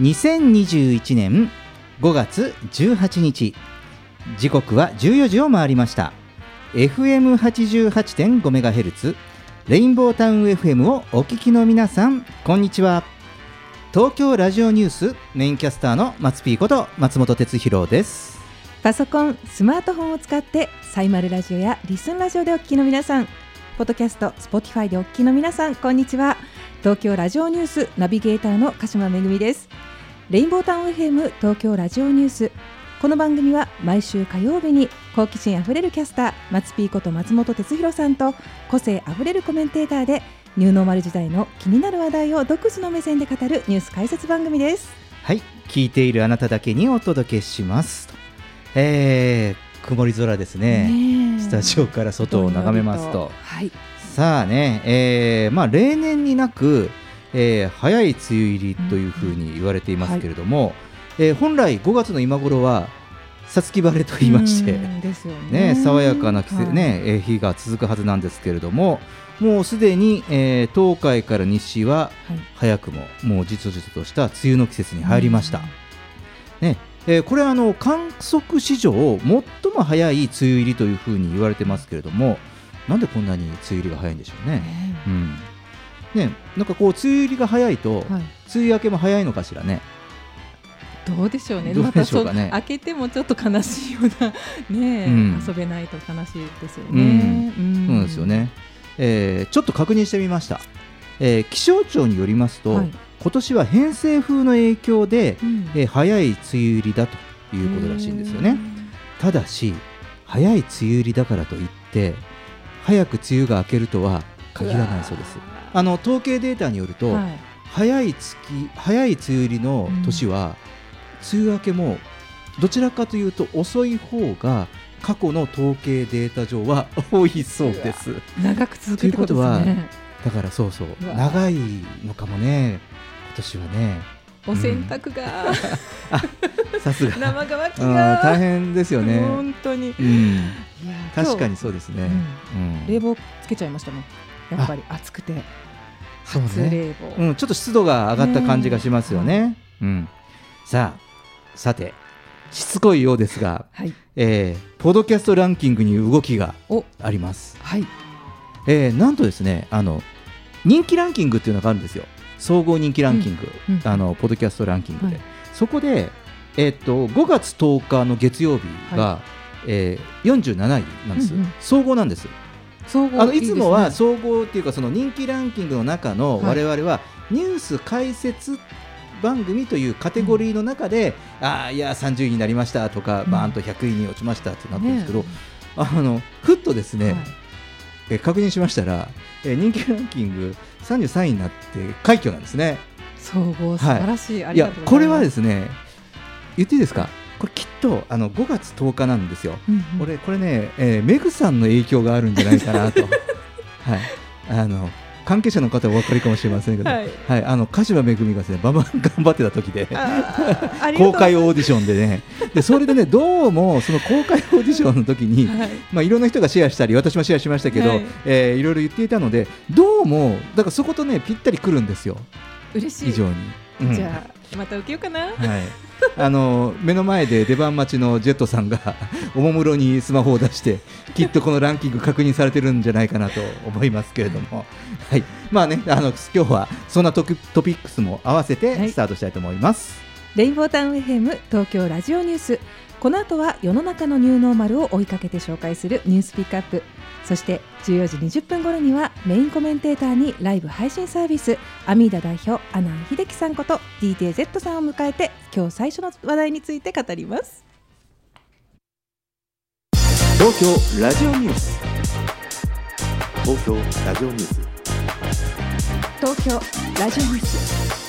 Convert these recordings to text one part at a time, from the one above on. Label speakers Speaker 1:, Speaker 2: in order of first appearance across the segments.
Speaker 1: 2021年5月18日。時刻は14時を回りました。FM88.5MHz レインボータウン FM をお聞きの皆さんこんにちは。東京ラジオニュースメインキャスターの松ピーこと松本哲弘です。
Speaker 2: パソコン、スマートフォンを使ってサイマルラジオやリスンラジオでお聞きの皆さん、ポッドキャスト、 Spotify でお聞きの皆さん、こんにちは。東京ラジオニュースナビゲーターの鹿島めぐみです。レインボータウン FM 東京ラジオニュース。この番組は毎週火曜日に好奇心あふれるキャスター松ピーこと松本哲弘さんと個性あふれるコメンテーターでニューノーマル時代の気になる話題を独自の目線で語るニュース解説番組です。
Speaker 1: はい聞いているあなただけにお届けしますえー、曇り空ですね
Speaker 2: ねえ
Speaker 1: スタジオから外を眺めますと
Speaker 2: はい。
Speaker 1: さあね、えーまあ、例年になく、えー早い梅雨入りというふうに言われていますけれども、えー本来5月の今頃はさつき晴れと言いまして、
Speaker 2: うんですよね
Speaker 1: ね、爽やかな季節、
Speaker 2: はい。
Speaker 1: ねえー日が続くはずなんですけれどももうすでに、えー東海から西は
Speaker 2: はい。
Speaker 1: 早くももうじとじととした梅雨の季節に入りました。ねえーこれはあの観測史上最も早い梅雨入りというふうに言われてますけれどもなんでこんなに梅雨入りが早いんでしょうね。
Speaker 2: ね
Speaker 1: うんね、なんかこう梅雨入りが早いと、
Speaker 2: はい。
Speaker 1: 梅雨明けも早いのかしらね。
Speaker 2: どうでしょうね。
Speaker 1: どううかね。
Speaker 2: またそ開けてもちょっと悲しいような ね、
Speaker 1: うん。
Speaker 2: 遊べないと悲しいですよ
Speaker 1: う
Speaker 2: ね。
Speaker 1: ん。そうですよね、えーちょっと確認してみました、えー気象庁によりますと、
Speaker 2: はい。
Speaker 1: 今年は偏西風の影響で、
Speaker 2: うん。
Speaker 1: えー早い梅雨入りだということらしいんですよね。ただし早い梅雨入りだからといって早く梅雨が明けるとは限らないそうですあの統計データによると、
Speaker 2: はい。
Speaker 1: 早い月早い梅雨入りの年は、梅雨明けもどちらかというと遅い方が過去の統計データ上は 多いそうです。
Speaker 2: 長く続くってことですね。
Speaker 1: だからそうそう長いのかもね今年はね。
Speaker 2: お洗濯が、
Speaker 1: さすが。
Speaker 2: 生乾き
Speaker 1: うん
Speaker 2: が
Speaker 1: 大変ですよね、
Speaker 2: 本当に。
Speaker 1: うん、確か。
Speaker 2: 今
Speaker 1: にそうですね、
Speaker 2: う
Speaker 1: うん。
Speaker 2: 日冷房つけちゃいましたもん。やっぱり暑くて
Speaker 1: そう
Speaker 2: 初
Speaker 1: ね
Speaker 2: 冷房。
Speaker 1: うん、ちょっと湿度が上がった感じがしますよね。うん、さあ、さて、しつこいようですが、
Speaker 2: はい。
Speaker 1: えーポッドキャストランキングに動きが
Speaker 2: お
Speaker 1: あります。
Speaker 2: はい。
Speaker 1: えーなんとですね、あの人気ランキングっていうのがあるんですよ。総合人気ランキング、
Speaker 2: うんうん
Speaker 1: あのポッドキャストランキングで、
Speaker 2: はい
Speaker 1: そこで、えーっと5月10日の月曜日が、えー47位なんです、
Speaker 2: うんうん
Speaker 1: 総合なんです。あのいつもは総合っていうかその人気ランキングの中の
Speaker 2: はい。
Speaker 1: 我々はニュース解説番組というカテゴリーの中で、ああいや30位になりましたとか、
Speaker 2: うん。
Speaker 1: バーンと100位に落ちましたってなってるんですけど、
Speaker 2: ね
Speaker 1: あのふっとですね、
Speaker 2: はい。
Speaker 1: え確認しましたら、え人気ランキング33位になって快挙なんですね。
Speaker 2: 総合素晴らしい。あ
Speaker 1: いや
Speaker 2: りがとうございます。
Speaker 1: これはですね言っていいですか？これきっとあの5月10日なんですよ。
Speaker 2: うんうん。
Speaker 1: 俺これね、えーメグさんの影響があるんじゃないかなと、はい、あの関係者の方はお分かりかもしれませんけど、
Speaker 2: は
Speaker 1: はい。いあの鹿島めぐみがですねバンバン頑張ってた時で公開オーディションでね。でそれでねどうもその公開オーディションの時に、
Speaker 2: はい。
Speaker 1: まあ、いろんな人がシェアしたり私もシェアしましたけど、
Speaker 2: はい。
Speaker 1: いえーいろいろ言っていたのでどうもだからそことねぴったりくるんですよ。
Speaker 2: 嬉しい。
Speaker 1: 非常に。うん。
Speaker 2: じゃあまた受けようかな。
Speaker 1: はい、あの目の前で出番待ちのジェットさんがおもむろにスマホを出してきっとこのランキング確認されてるんじゃないかなと思いますけれども、はい。まあね、あの今日はそんなトピトピックスも合わせ
Speaker 2: はい。
Speaker 1: てスタートしたいと思います。
Speaker 2: レインボータウン FM 東京ラジオニュースこの後は世の中のニューノーマルを追いかけて紹介するニュースピックアップ。そして14時20分頃にはメインコメンテーターにライブ配信サービスアミーダ代表阿南秀樹さんこと DJZ さんを迎えて今日最初の話題について語ります。
Speaker 1: 東京ラジオニュース
Speaker 3: 東京ラジオニュース。
Speaker 2: 東京ラジオニュース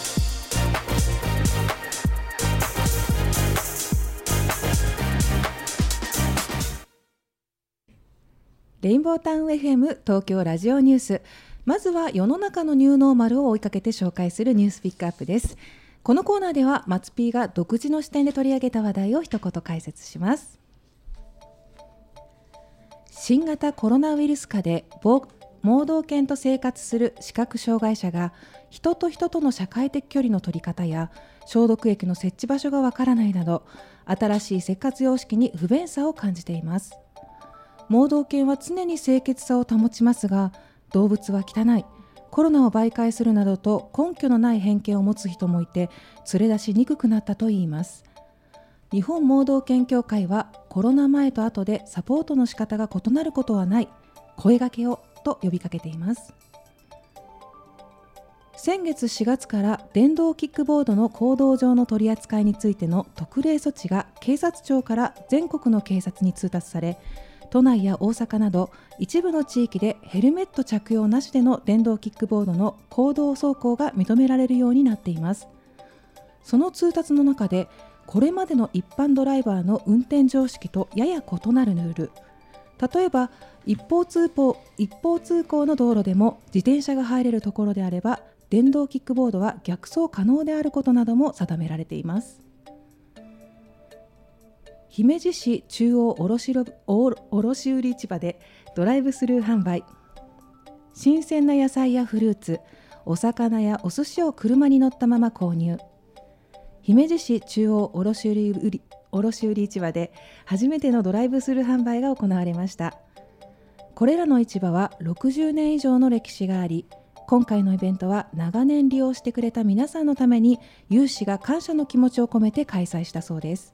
Speaker 2: レインボータウン FM 東京ラジオニュース。まずは世の中のニューノーマルを追いかけて紹介するニュースピックアップです。このコーナーでは松 P が独自の視点で取り上げた話題を一言解説します。新型コロナウイルス下で盲導犬と生活する視覚障害者が人と人との社会的距離の取り方や消毒液の設置場所がわからないなど新しい生活様式に不便さを感じています。盲導犬は常に清潔さを保ちますが動物は汚い。コロナを媒介するなどと根拠のない偏見を持つ人もいて連れ出しにくくなったといいます。日本盲導犬協会はコロナ前と後でサポートの仕方が異なることはない。声掛けをと呼びかけています。先月4月から電動キックボードの公道上の取り扱いについての特例措置が警察庁から全国の警察に通達され都内や大阪など一部の地域でヘルメット着用なしでの電動キックボードの公道走行が認められるようになっています。その通達の中でこれまでの一般ドライバーの運転常識とやや異なるルール。例えば一方通行一方通行の道路でも自転車が入れるところであれば電動キックボードは逆走可能であることなども定められています。姫路市中央卸売卸売市場でドライブスルー販売。新鮮な野菜やフルーツお魚やお寿司を車に乗ったまま購入。姫路市中央卸売卸売市場で初めてのドライブスルー販売が行われました。これらの市場は60年以上の歴史があり今回のイベントは長年利用してくれた皆さんのために有志が感謝の気持ちを込めて開催したそうです。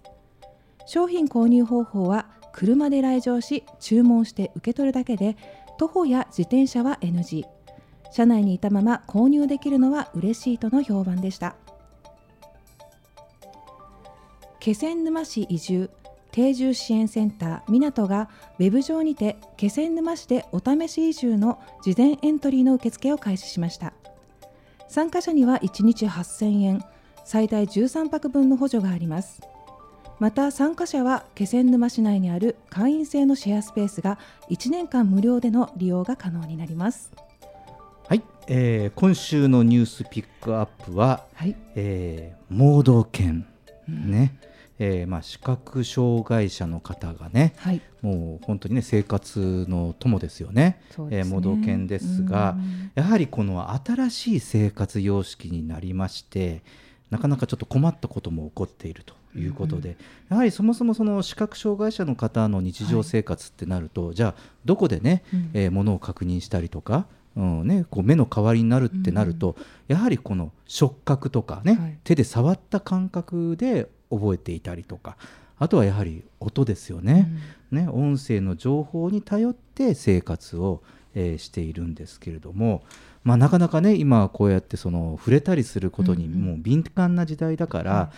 Speaker 2: 商品購入方法は車で来場し注文して受け取るだけで徒歩や自転車は NG 車内にいたまま購入できるのは嬉しいとの評判でした。気仙沼市移住定住支援センター港がウェブ上にて気仙沼市でお試し移住の事前エントリーの受付を開始しました。参加者には1日8000円最大13泊分の補助があります。また参加者は気仙沼市内にある会員制のシェアスペースが1年間無料での利用が可能になります。
Speaker 1: はい、えー今週のニュースピックアップは、
Speaker 2: はい。
Speaker 1: えー盲導犬、ね、えーまあ、視覚障害者の方がね、
Speaker 2: はい。
Speaker 1: もう本当にね生活の友ですよね。
Speaker 2: ね。
Speaker 1: えー盲導犬ですが
Speaker 2: うん、
Speaker 1: やはりこの新しい生活様式になりまして、なかなかちょっと困ったことも起こっているということで、やはりそもそもその視覚障害者の方の日常生活ってなると、じゃあどこでね、
Speaker 2: うん。
Speaker 1: えー物を確認したりとか。うんね、こう目の代わりになるってなると、やはりこの触覚とかね、
Speaker 2: はい。
Speaker 1: 手で触った感覚で覚えていたりとかあとはやはり音ですよね,、ね音声の情報に頼って生活を、えーしているんですけれども、まあ、なかなかね今はこうやってその触れたりすることに
Speaker 2: うんうん。
Speaker 1: もう敏感な時代だから、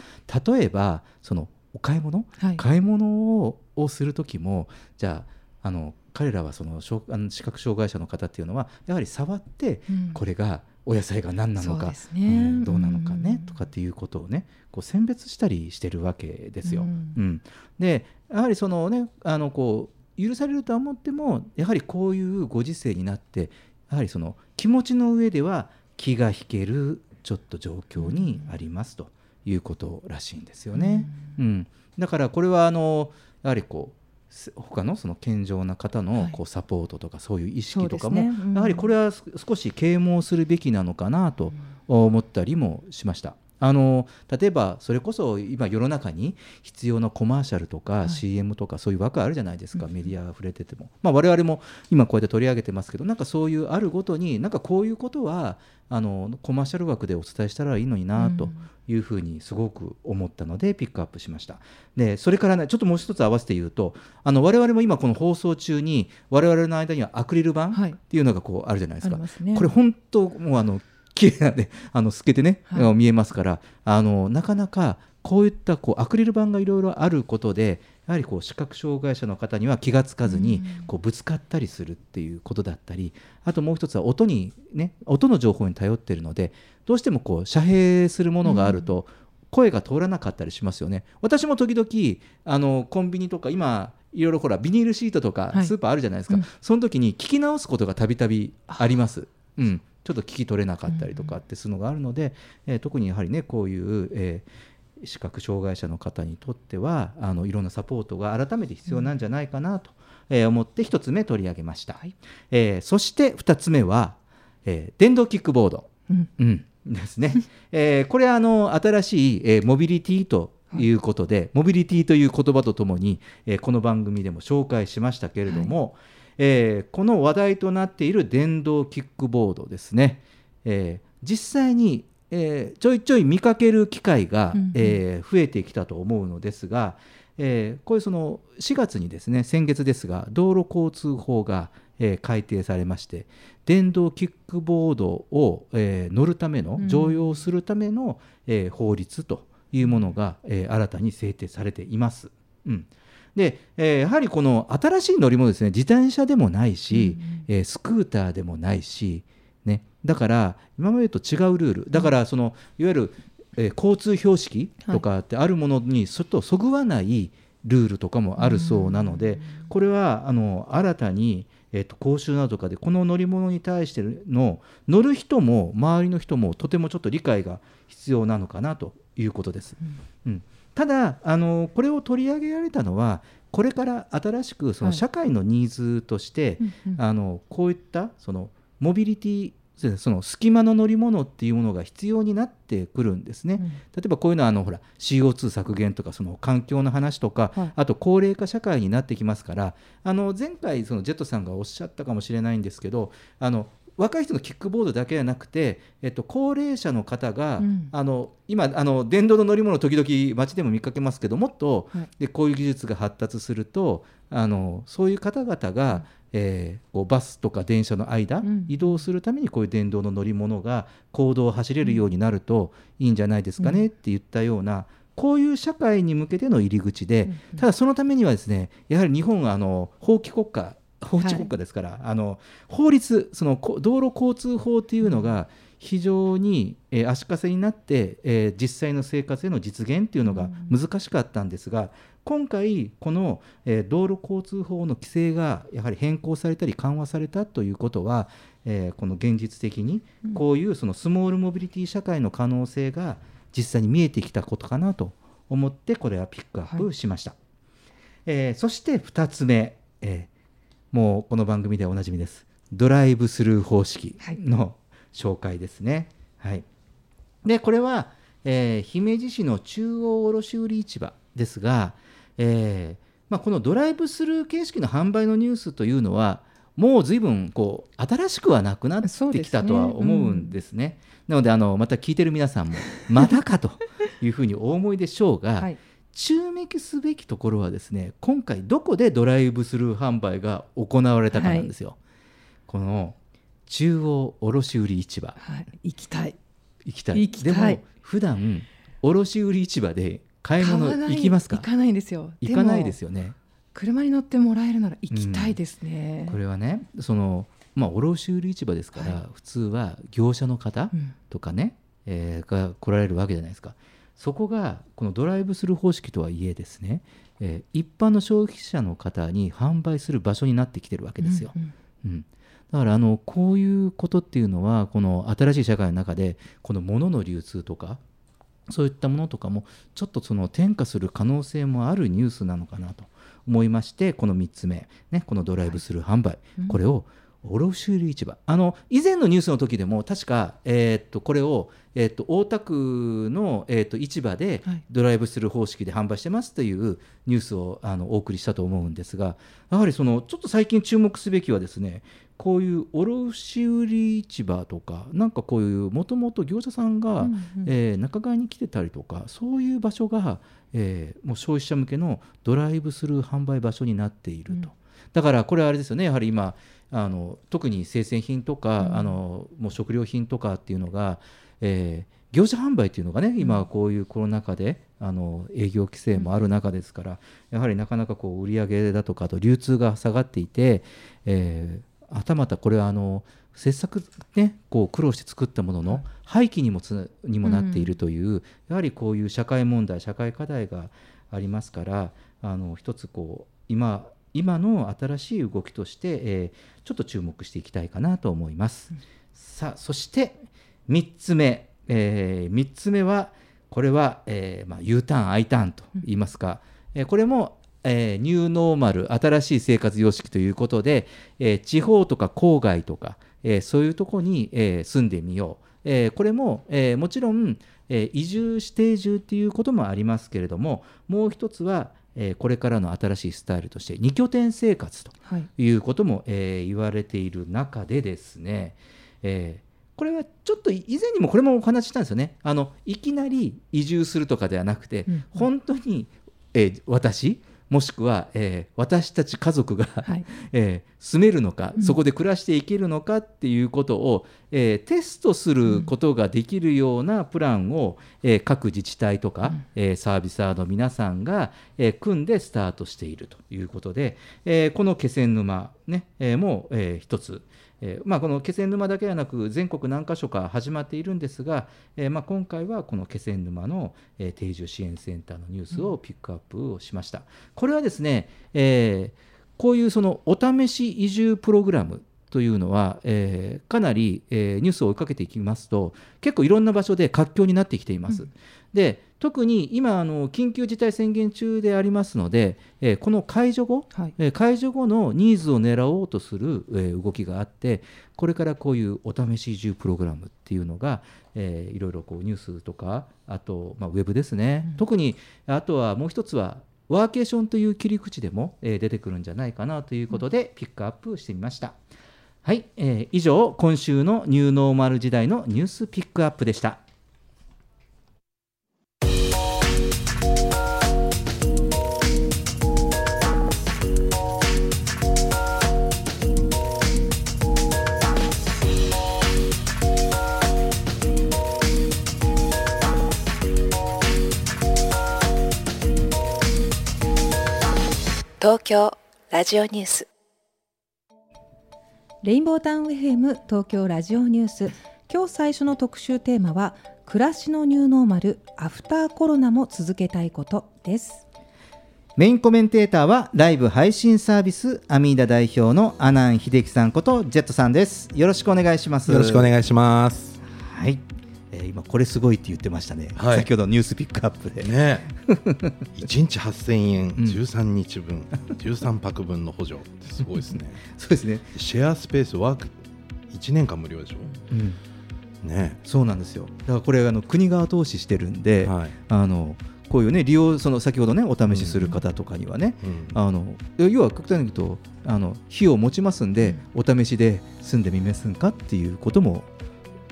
Speaker 1: 例えばそのお買い物、
Speaker 2: はい。
Speaker 1: 買い物ををする時もじゃああの彼らはその障あの視覚障害者の方っていうのはやはり触って、
Speaker 2: うん。
Speaker 1: これがお野菜が何なのか
Speaker 2: ね。
Speaker 1: うんどうなのかね、
Speaker 2: うん。
Speaker 1: とかっていうことをねこう選別したりしてるわけですよ。
Speaker 2: う
Speaker 1: うんん。でやはりそのねあのこう許されるとは思ってもやはりこういうご時世になってやはりその気持ちの上では気が引けるちょっと状況にありますということらしいんですよね。うん。だからこれはあのやはりこうす他のその健常な方
Speaker 2: はい。
Speaker 1: のこうサポートとかそういう意識とかも、
Speaker 2: そうですね。うん。
Speaker 1: やはりこれはす少し啓蒙するべきなのかなと思ったりもしました。あの例えばそれこそ今世の中に必要なコマーシャルとか
Speaker 2: はい。
Speaker 1: CM とかそういう枠あるじゃないですか、メディアが触れてても、まあ、我々も今こうやって取り上げてますけどなんかそういうあるごとになんかこういうことはあのコマーシャル枠でお伝えしたらいいのになというふうにすごく思ったのでピックアップしました。でそれからねちょっともう一つ合わせて言うとあの我々も今この放送中に我々の間にはアクリル板っ
Speaker 2: はい。
Speaker 1: ていうのがこうあるじゃないですか、
Speaker 2: ありますね。
Speaker 1: これ本当もうあの綺麗なんで あの透けてね、
Speaker 2: はい。
Speaker 1: 見えますからあのなかなかこういったこうアクリル板がいろいろあることでやはりこう視覚障害者の方には気がつかずにこうぶつかったりするっていうことだったりあともう一つは音にね音の情報に頼っているのでどうしてもこう遮蔽するものがあると、声が通らなかったりしますよね。私も時々あのコンビニとか今いろいろほらビニールシートとか
Speaker 2: はい。
Speaker 1: スーパーあるじゃないですか、
Speaker 2: うん。
Speaker 1: その時に聞き直すことがたびたびあります。うん、ちょっと聞き取れなかったりとかってするのがあるので、えー特にやはりねこういう、えー視覚障害者の方にとってはあのいろんなサポートが改めて必要なんじゃないかなと、えー思って一つ目取り上げました、えーそして二つ目は、えー電動キックボード、
Speaker 2: うん。
Speaker 1: うん、ですね、えーこれはあの新しい、えーモビリティということで、モビリティという言葉とともに、えーこの番組でも紹介しましたけれども、えーこの話題となっている電動キックボードですね、えー実際に、えーちょいちょい見かける機会が、
Speaker 2: うんうん。
Speaker 1: えー増えてきたと思うのですが、えーこういうその4月にですね先月ですが道路交通法が、えー改定されまして電動キックボードを、えー乗るための
Speaker 2: うん。
Speaker 1: 乗用するための、えー法律というものが、えー新たに制定されています。うんで、えーやはりこの新しい乗り物ですね自転車でもないし、えースクーターでもないし、ね、だから今までと違うルール。だからそのいわゆる、えー交通標識とかってあるものにちょっとそぐわないルールとかもあるそうなので、これはあの新たに、えー、と講習などとかでこの乗り物に対しての乗る人も周りの人もとてもちょっと理解が必要なのかなということです。うんただあのこれを取り上げられたのはこれから新しくその
Speaker 2: はい。
Speaker 1: 社会のニーズとして、
Speaker 2: うんうん。
Speaker 1: あのこういったそのモビリティその隙間の乗り物っていうものが必要になってくるんですね。
Speaker 2: うん。
Speaker 1: 例えばこういうのはあのほら CO2 削減とかその環境の話とか、
Speaker 2: はい。
Speaker 1: あと高齢化社会になってきますからあの前回そのジェットさんがおっしゃったかもしれないんですけどあの若い人のキックボードだけじゃなくて、えっと、高齢者の方が、
Speaker 2: うん。
Speaker 1: あの今あの電動の乗り物時々街でも見かけますけどもっと、
Speaker 2: はい。
Speaker 1: でこういう技術が発達するとあのそういう方々が、えーこうバスとか電車の間、
Speaker 2: うん。
Speaker 1: 移動するためにこういう電動の乗り物が公道を走れるようになるといいんじゃないですかねって言ったような、こういう社会に向けての入り口で、ただそのためにはですねやはり日本はあの法規国家法治国家ですから、あの法律そのこ道路交通法っていうのが非常に、えー足かせになって、えー実際の生活への実現っていうのが難しかったんですが、今回この、えー道路交通法の規制がやはり変更されたり緩和されたということは、えーこの現実的にこういうそのスモールモビリティ社会の可能性が実際に見えてきたことかなと思ってこれはピックアップしました。えーそして2つ目、えーもうこの番組ではおなじみです。ドライブスルー方式の紹介ですね。はい、でこれは、えー姫路市の中央卸売市場ですが、えーまあ、このドライブスルー形式の販売のニュースというのはもう随分こう新しくはなくなってきたとは思うんですね。なのであのまた聞いてる皆さんもまだかというふうにお思いでしょうが、
Speaker 2: はい
Speaker 1: 注目すべきところはですね今回どこでドライブスルー販売が行われたかなんですよ。この中央卸売市場
Speaker 2: はい、行きたい。
Speaker 1: 行きたい
Speaker 2: 行きたい
Speaker 1: でも普段卸売市場で買い物行きますか？
Speaker 2: 行かないんですよ。
Speaker 1: 行かないです
Speaker 2: よ。
Speaker 1: よね。
Speaker 2: 車に乗ってもらえるなら行きたいですね。
Speaker 1: これはねそのまあ卸売市場ですから、
Speaker 2: はい
Speaker 1: 普通は業者の方
Speaker 2: うん
Speaker 1: とかね、えーが来られるわけじゃないですかそこがこのドライブスルー方式とはいえですね、えー一般の消費者の方に販売する場所になってきてるわけですよ。
Speaker 2: うんうん。
Speaker 1: うん。だからあのこういうことっていうのはこの新しい社会の中でこの物の流通とかそういったものとかもちょっとその転化する可能性もあるニュースなのかなと思いましてこの3つ目、ね、このドライブスルー販売、これを卸売市場。あの以前のニュースの時でも確か、えーっとこれを、えーっと大田区の、えーっと市場で
Speaker 2: はい。
Speaker 1: ドライブスルー方式で販売してますというニュースをあのお送りしたと思うんですがやはりそのちょっと最近注目すべきはですねこういう卸売市場とかなんかこういうもともと業者さんが、
Speaker 2: うんうん。
Speaker 1: えー仲買に来てたりとかそういう場所が、えーもう消費者向けのドライブスルー販売場所になっていると、
Speaker 2: うん。
Speaker 1: だからこれはあれですよねやはり今あの特に生鮮品とか、
Speaker 2: うん。
Speaker 1: あのもう食料品とかっていうのが、えー業者販売っていうのがね今こういうコロナ禍であの営業規制もある中ですから、やはりなかなかこう売り上げだとかあと流通が下がっていて、えーはたまたこれはあの切削ねこう苦労して作ったものの廃棄にもつにもなっているという、やはりこういう社会問題社会課題がありますからあの一つこう今今の新しい動きとして、えーちょっと注目していきたいかなと思います。さあそして3つ目、え3つ目はこれは、えーまあ、U ターン I ターンと言いますか、えーこれも、えーニューノーマル新しい生活様式ということで、えー地方とか郊外とか、えーそういうところに、えー住んでみよう、えーこれも、えーもちろん、えー移住指定住っていうこともありますけれどももう一つは、えーこれからの新しいスタイルとして2拠点生活と
Speaker 2: はい。
Speaker 1: いうことも、えー言われている中でですね、えーこれはちょっと以前にもこれもお話ししたんですよね。あのいきなり移住するとかではなくて、
Speaker 2: うんうん。
Speaker 1: 本当に、えー私もしくは、えー私たち家族が、
Speaker 2: はい。
Speaker 1: えー住めるのか、
Speaker 2: うん。
Speaker 1: そこで暮らしていけるのかっていうことを、えーテストすることができるようなプランを、えー各自治体とか、
Speaker 2: うん。
Speaker 1: えーサービサーの皆さんが、えー組んでスタートしているということで、えーこの気仙沼、ねえーも、えー一つ、えーまあ、この気仙沼だけではなく全国何か所か始まっているんですが、えーまあ、今回はこの気仙沼の、えー定住支援センターのニュースをピックアップをしました。これはですね、えーこういうそのお試し移住プログラムというのは、えーかなり、えーニュースを追いかけていきますと結構いろんな場所で活況になってきています。で特に今あの緊急事態宣言中でありますので、えーこの解除後、
Speaker 2: はい
Speaker 1: えー解除後のニーズを狙おうとする、えー動きがあってこれからこういうお試し移住プログラムっていうのが、えーいろいろこうニュースとかあと、まあ、ウェブですね、特にあとはもう一つはワーケーションという切り口でも、えー出てくるんじゃないかなということで、ピックアップしてみました。はい、えー以上今週のニューノーマル時代のニュースピックアップでした。
Speaker 4: 東京ラジオニュース
Speaker 2: レインボータウン FM 東京ラジオニュース今日最初の特集テーマは暮らしのニューノーマルアフターコロナも続けたいことです
Speaker 1: メインコメンテーターはライブ配信サービスアミーダ代表の阿南秀樹さんことジェットさんです。よろしくお願いします。
Speaker 5: よろしくお願いします。
Speaker 1: はい、えー今これすごいって言ってましたね。
Speaker 5: はい
Speaker 1: 先ほどニュースピックアップで。
Speaker 5: ね、一日8000円、
Speaker 1: うん
Speaker 5: 13日分、13泊分の補助ってすごいですね。
Speaker 1: そうですね。
Speaker 5: シェアスペースワーク1年間無料でしょ？
Speaker 1: うん、
Speaker 5: ね、
Speaker 1: そうなんですよ。だからこれあの国が後押ししてるんで、
Speaker 5: はい
Speaker 1: あのこういうね利用その先ほどねお試しする方とかにはね、
Speaker 5: うん
Speaker 1: あの要は極端に言うとあの費用を持ちますんで、お試しで住んでみませんかっていうことも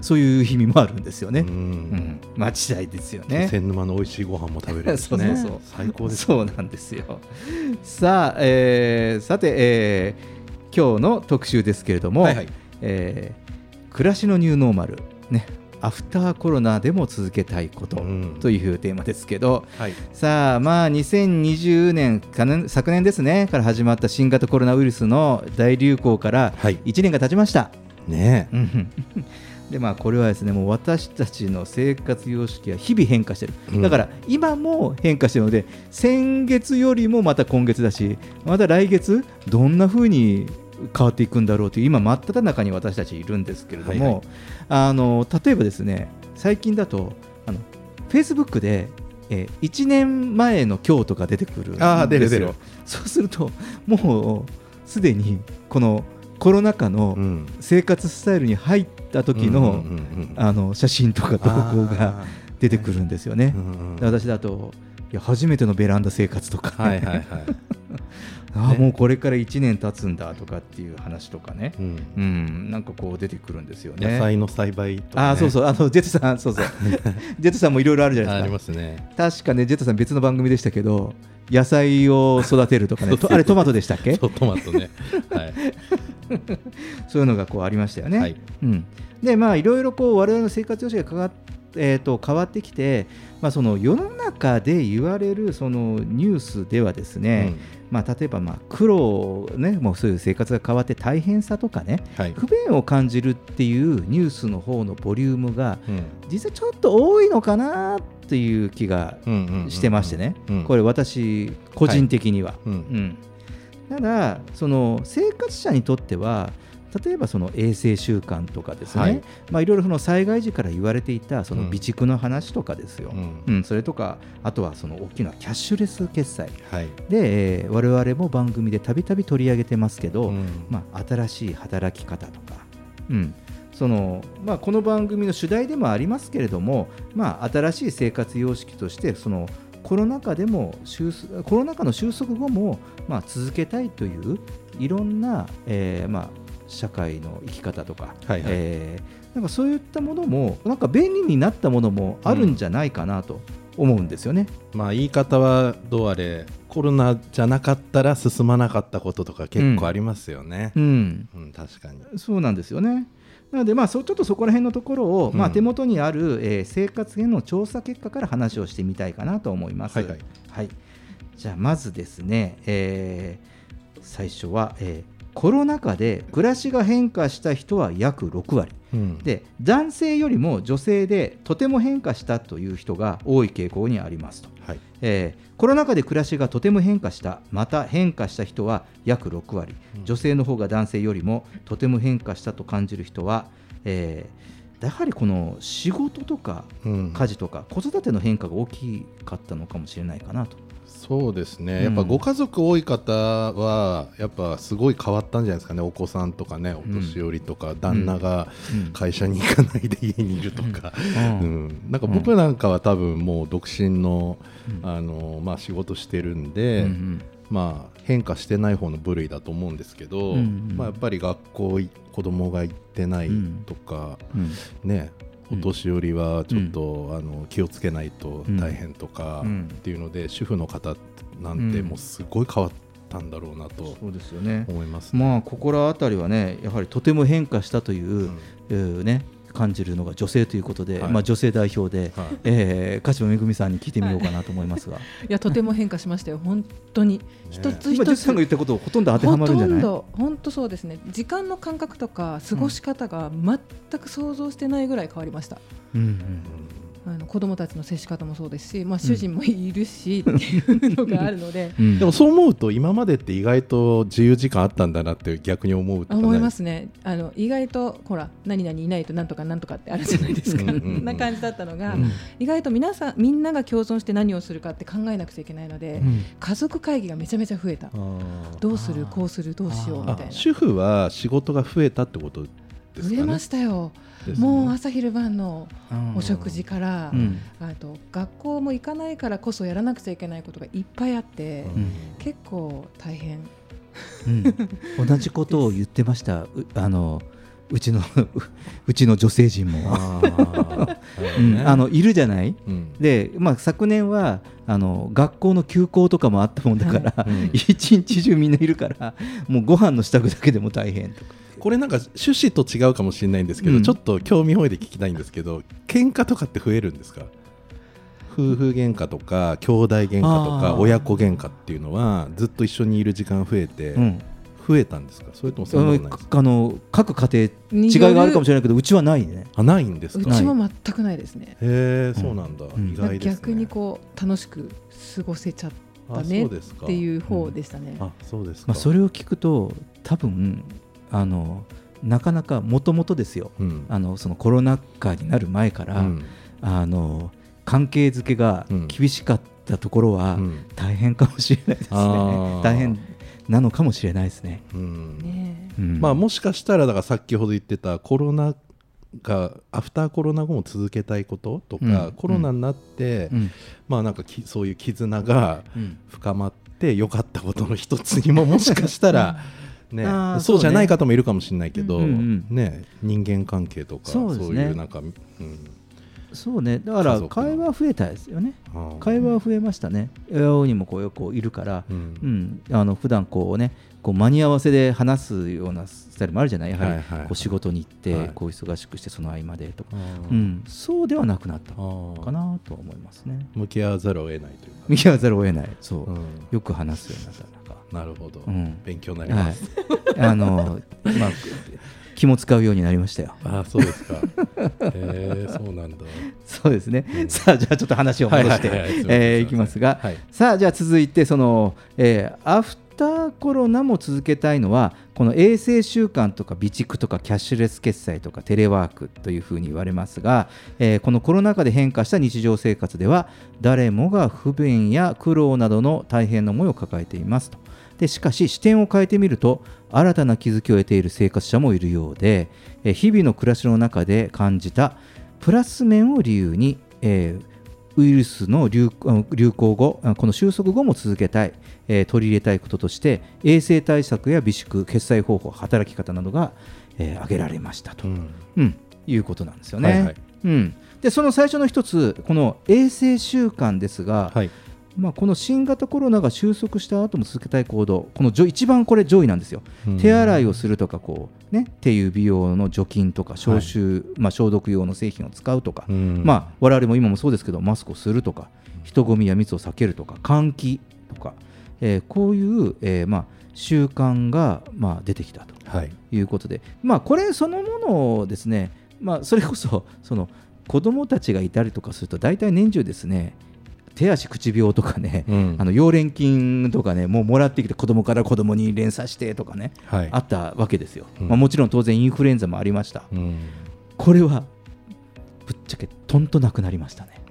Speaker 1: そういう意味もあるんですよね。
Speaker 5: うん
Speaker 1: うん、間違いですよね。
Speaker 5: 気仙沼の美味しいご飯も食べれるし
Speaker 1: そう
Speaker 5: ね。
Speaker 1: そうそう
Speaker 5: 最高です。
Speaker 1: そうなんですよ。さあ、えーさて、えー今日の特集ですけれども、
Speaker 5: はいはい
Speaker 1: えー暮らしのニューノーマル、ね、アフターコロナでも続けたいこと
Speaker 5: うん
Speaker 1: というテーマですけど、
Speaker 5: はい。
Speaker 1: さあ、まあ、2020年かね昨年ですねから始まった新型コロナウイルスの大流行から
Speaker 5: はい
Speaker 1: 1年が経ちました。
Speaker 5: ね
Speaker 1: うんでまあ、これはですねもう私たちの生活様式は日々変化してる、
Speaker 5: うん。
Speaker 1: だから今も変化してるので先月よりもまた今月だしまた来月どんな風に変わっていくんだろうという今真っ只中に私たちいるんですけれども、
Speaker 5: はいはい。
Speaker 1: あの例えばですね最近だとあの Facebook で、えー1年前の今日とか出てくるんですよ。
Speaker 5: あー出る出る。
Speaker 1: そうするともうすでにこのコロナ禍の
Speaker 5: うん
Speaker 1: 生活スタイルに入った時のあの写真とか投稿が出てくるんですよね。私だといや初めてのベランダ生活とか、
Speaker 5: はいはいはい。
Speaker 1: あーもうこれから1年経つんだとかっていう話とかね、
Speaker 5: うん
Speaker 1: うん、なんかこう出てくるんですよね。
Speaker 5: 野菜の栽培とか、ね。
Speaker 1: あーそうそうあのジェットさんそうそう ジェットさんもいろいろあるじゃないですか
Speaker 5: ますね。
Speaker 1: 確かねジェットさん別の番組でしたけど野菜を育てるとかねと あれトマトでしたっけ？
Speaker 5: そうトマトね。はい。
Speaker 1: そういうのがこうありましたよね。
Speaker 5: はい。
Speaker 1: うん、でまあいろいろこう我々の生活様式が変わっえー、と変わってきて、まあ、その世の中で言われるそのニュースではですね、まあ、例えばまあ苦労、ね、もうそういう生活が変わって大変さとかね、
Speaker 5: はい。
Speaker 1: 不便を感じるっていうニュースの方のボリュームが
Speaker 5: うん。
Speaker 1: 実はちょっと多いのかなっていう気が
Speaker 5: うんうんうんうん
Speaker 1: してましてね、
Speaker 5: うん。
Speaker 1: これ私個人的には。
Speaker 5: うん。
Speaker 1: うんただその生活者にとっては例えばその衛生習慣とかですね、
Speaker 5: はい。
Speaker 1: いまあ、いろいろその災害時から言われていたその
Speaker 5: うん。
Speaker 1: 備蓄の話とかですよ、
Speaker 5: うん。
Speaker 1: うんそれとかあとはその大きなキャッシュレス決済。
Speaker 5: はい。
Speaker 1: で、えー我々も番組でたびたび取り上げてますけど、
Speaker 5: うん。
Speaker 1: まあ、新しい働き方とか、うん。そのまあ、この番組の主題でもありますけれども、まあ、新しい生活様式としてそのコロナ禍でも収束コロナ禍の収束後も、まあ、続けたいといういろんな、えーまあ、社会の生き方とか、
Speaker 5: はいはい
Speaker 1: えーなんかそういったものもなんか便利になったものもあるんじゃないかなと思うんですよね。
Speaker 5: まあ言い方はどうあれコロナじゃなかったら進まなかったこととか結構ありますよね。
Speaker 1: うん
Speaker 5: うん確かに。
Speaker 1: そうなんですよね。なので、まあ、そうちょっとそこら辺のところを、まあ、
Speaker 5: うん
Speaker 1: 手元にある、えー生活への調査結果から話をしてみたいかなと思います。
Speaker 5: はいはい。
Speaker 1: じゃあまずですね、えー最初は、えーコロナ禍で暮らしが変化した人は約6割。
Speaker 5: うん。
Speaker 1: で男性よりも女性でとても変化したという人が多い傾向にありますと。
Speaker 5: はい。
Speaker 1: えーコロナ禍で暮らしがとても変化したまた変化した人は約6割、
Speaker 5: うん
Speaker 1: 女性の方が男性よりもとても変化したと感じる人は、えーやはりこの仕事とか
Speaker 5: うん
Speaker 1: 家事とか子育ての変化が大きかったのかもしれないかなと。
Speaker 5: そうですね、
Speaker 1: うん。
Speaker 5: やっぱご家族多い方はやっぱすごい変わったんじゃないですかね。お子さんとかねお年寄りとか、旦那が
Speaker 1: うん。
Speaker 5: 会社に行かないで家にいるとか、
Speaker 1: う
Speaker 5: うん。んなんか僕なんかは多分もう独身の,、
Speaker 1: うん。
Speaker 5: あのまあ、仕事してるんで、
Speaker 1: うん
Speaker 5: まあ、変化してない方の部類だと思うんですけど、
Speaker 1: うん
Speaker 5: まあ、やっぱり学校い子供が行ってないとか、
Speaker 1: うん。
Speaker 5: ねお
Speaker 1: うん。
Speaker 5: 年寄りはちょっと、あの気をつけないと大変とか
Speaker 1: うん。
Speaker 5: っていうので、主婦の方なんて
Speaker 1: うん。
Speaker 5: もうすごい変わったんだろうなと
Speaker 1: そうですよね。
Speaker 5: 思いますね。
Speaker 1: まあここら辺りはねやはりとても変化したという、
Speaker 5: うん。
Speaker 1: えーね感じるのが女性ということで、
Speaker 5: はい。
Speaker 1: まあ女性代表で、
Speaker 5: はい。
Speaker 1: えー、鹿島めぐみさんに聞いてみようかなと思いますが、
Speaker 2: いやとても変化しましたよ。本当に。一つ一つ。
Speaker 1: スさんが言ったことほとんど当てはまるんじゃない？
Speaker 2: ほとんど本当そうですね。時間の感覚とか過ごし方が全く想像してないぐらい変わりました、
Speaker 1: うんうん
Speaker 2: あの子供たちの接し方もそうですし、まあ、主人もいるし っていうのがあるので、
Speaker 1: うん。
Speaker 5: でもそう思うと今までって意外と自由時間あったんだなって逆に思う
Speaker 2: 思いますね。あの意外とほら何々いないとなんとかなんとかってあるじゃないですか。
Speaker 5: うんうんうん。
Speaker 2: そんな感じだったのが、
Speaker 5: うん。
Speaker 2: 意外と皆さんみんなが共存して何をするかって考えなくちゃいけないので、
Speaker 1: うん。
Speaker 2: 家族会議がめちゃめちゃ増えた。どうするこうするどうしようみ
Speaker 5: あ
Speaker 2: たいな。
Speaker 5: 主婦は仕事が増えたってこと？ですかね。
Speaker 2: 増えましたよ、
Speaker 5: ね。
Speaker 2: もう朝昼晩のお食事から、
Speaker 1: うん。
Speaker 2: あと学校も行かないからこそやらなくちゃいけないことがいっぱいあって、
Speaker 1: うん。
Speaker 2: 結構大変。
Speaker 1: うん。同じことを言ってました。うあのうちのう うちの女性陣も、
Speaker 5: あー。
Speaker 1: うん。あのいるじゃない？
Speaker 5: うん。
Speaker 1: で、まあ、昨年はあの学校の休校とかもあったもんだから、
Speaker 5: うん。
Speaker 1: 一日中みんないるからもうご飯の支度だけでも大変とか
Speaker 5: これなんか趣旨と違うかもしれないんですけど、
Speaker 1: うん。
Speaker 5: ちょっと興味本位で聞きたいんですけど喧嘩とかって増えるんですか？夫婦喧嘩とか兄弟喧嘩とか親子喧嘩っていうのはずっと一緒にいる時間増えて、
Speaker 1: うん。
Speaker 5: 増えたんですか？それともそんなことないですか？
Speaker 1: あの各家庭違いがあるかもしれないけどうちはないね。
Speaker 5: あないんですか？
Speaker 2: うちも全くないですね。
Speaker 5: へえそうなんだ、
Speaker 1: うん。
Speaker 5: 意外ですね。
Speaker 2: 逆にこう楽しく過ごせちゃった
Speaker 5: あ
Speaker 2: ね
Speaker 5: そうですか。
Speaker 2: っていう方でしたね、
Speaker 5: あそうですか、
Speaker 1: まあ、それを聞くと多分あのなかなかもともとですよ。
Speaker 5: うん。
Speaker 1: あのそのコロナ禍になる前から、
Speaker 5: うん。
Speaker 1: あの関係づけが
Speaker 5: うん。
Speaker 1: 厳しかったところは
Speaker 5: うん。
Speaker 1: 大変かもしれないですね、
Speaker 5: あー。
Speaker 1: 大変なのかもしれないですね。
Speaker 5: うん。
Speaker 2: ね
Speaker 1: うん。
Speaker 5: まあもしかしたらだからさっきほど言ってたコロナがアフターコロナ後も続けたいこととか、
Speaker 1: うん。
Speaker 5: コロナになって、
Speaker 1: うん。
Speaker 5: まあなんかきそういう絆が
Speaker 1: うん。
Speaker 5: 深まって良かったことの一つにももしかしたら、ね。そうじゃない方もいるかもしれないけど、ね、人間関係とか
Speaker 1: そう
Speaker 5: いうなんか、うん、
Speaker 1: そうね。だから会話増えたですよね。会話増えましたね。親にもこうよくいるから、
Speaker 5: う
Speaker 1: うん。ん、あの普段こうねこう間に合わせで話すようなスタイルもあるじゃない？やはり、こう仕事に行って、
Speaker 5: はい。
Speaker 1: こう忙しくしてその合間でとか、うん、そうではなくなったかなとは思いますね。
Speaker 5: 向き合わざるを得ないというか、
Speaker 1: 向き合わざるを得ない。そう、
Speaker 5: うん。
Speaker 1: よく話すようになったな
Speaker 5: るほど、
Speaker 1: うん。
Speaker 5: 勉強になり
Speaker 1: はい。
Speaker 5: ます、、
Speaker 1: あのまあ気も使うようになりましたよ。
Speaker 5: ああそうですか。へえそうなんだ。
Speaker 1: そうですね、さあじゃあちょっと話を戻してえーいきますが、
Speaker 5: はい。
Speaker 1: さあじゃあ続いてその、えーアフターコロナも続けたいのはこの衛生習慣とか備蓄とかキャッシュレス決済とかテレワークというふうに言われますが、えーこのコロナ禍で変化した日常生活では誰もが不便や苦労などの大変な思いを抱えていますと。でしかし視点を変えてみると新たな気づきを得ている生活者もいるようでえー日々の暮らしの中で感じたプラス面を理由に、えーウイルスの流行後あこの収束後も続けたい、えー取り入れたいこととして衛生対策や備蓄決済方法働き方などが、えー挙げられましたと、
Speaker 5: うん。
Speaker 1: うん。いうことなんですよね。
Speaker 5: はいはい。
Speaker 1: うん、でその最初の一つこの衛生習慣ですが、
Speaker 5: はい
Speaker 1: まあ、この新型コロナが収束した後も続けたい行動、この上一番これ上位なんですよ。
Speaker 5: うん。
Speaker 1: 手洗いをするとかこう、ね、手指用の除菌とか消臭、まあ、消毒用の製品を使うとか、
Speaker 5: うん。
Speaker 1: まあ、我々も今もそうですけどマスクをするとか人混みや密を避けるとか換気とか、えーこういう、えーまあ、習慣が、まあ、出てきたと
Speaker 5: はい。
Speaker 1: いうことで、まあ、これそのものをですね、まあ、それこそその子どもたちがいたりとかすると大体年中ですね手足口病とかね、
Speaker 5: うん。
Speaker 1: あの溶連菌とかねもうもらってきて子供から子供に連鎖してとかね、
Speaker 5: はい。
Speaker 1: あったわけですよ、
Speaker 5: うん。
Speaker 1: まあ、もちろん当然インフルエンザもありました、
Speaker 5: うん。
Speaker 1: これはぶっちゃけとんとなくなりましたね。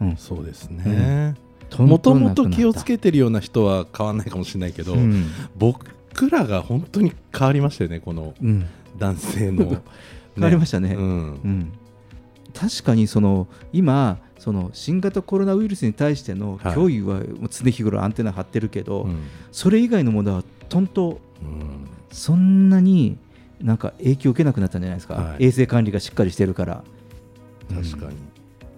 Speaker 1: うん。
Speaker 5: そうですね。もともと気をつけてるような人は変わらないかもしれないけど、
Speaker 1: うん。
Speaker 5: 僕らが本当に変わりましたよねこの
Speaker 1: うん。
Speaker 5: 男性の、ね
Speaker 1: 変わりましたね。
Speaker 5: うん。
Speaker 1: うん。確かにその今その新型コロナウイルスに対しての
Speaker 5: はい。
Speaker 1: 脅威は常日頃アンテナ張ってるけど、
Speaker 5: うん。
Speaker 1: それ以外のものはとんと
Speaker 5: うん。
Speaker 1: そんなになんか影響を受けなくなったんじゃないですか、
Speaker 5: はい。
Speaker 1: 衛生管理がしっかりしてるから。
Speaker 5: 確かに、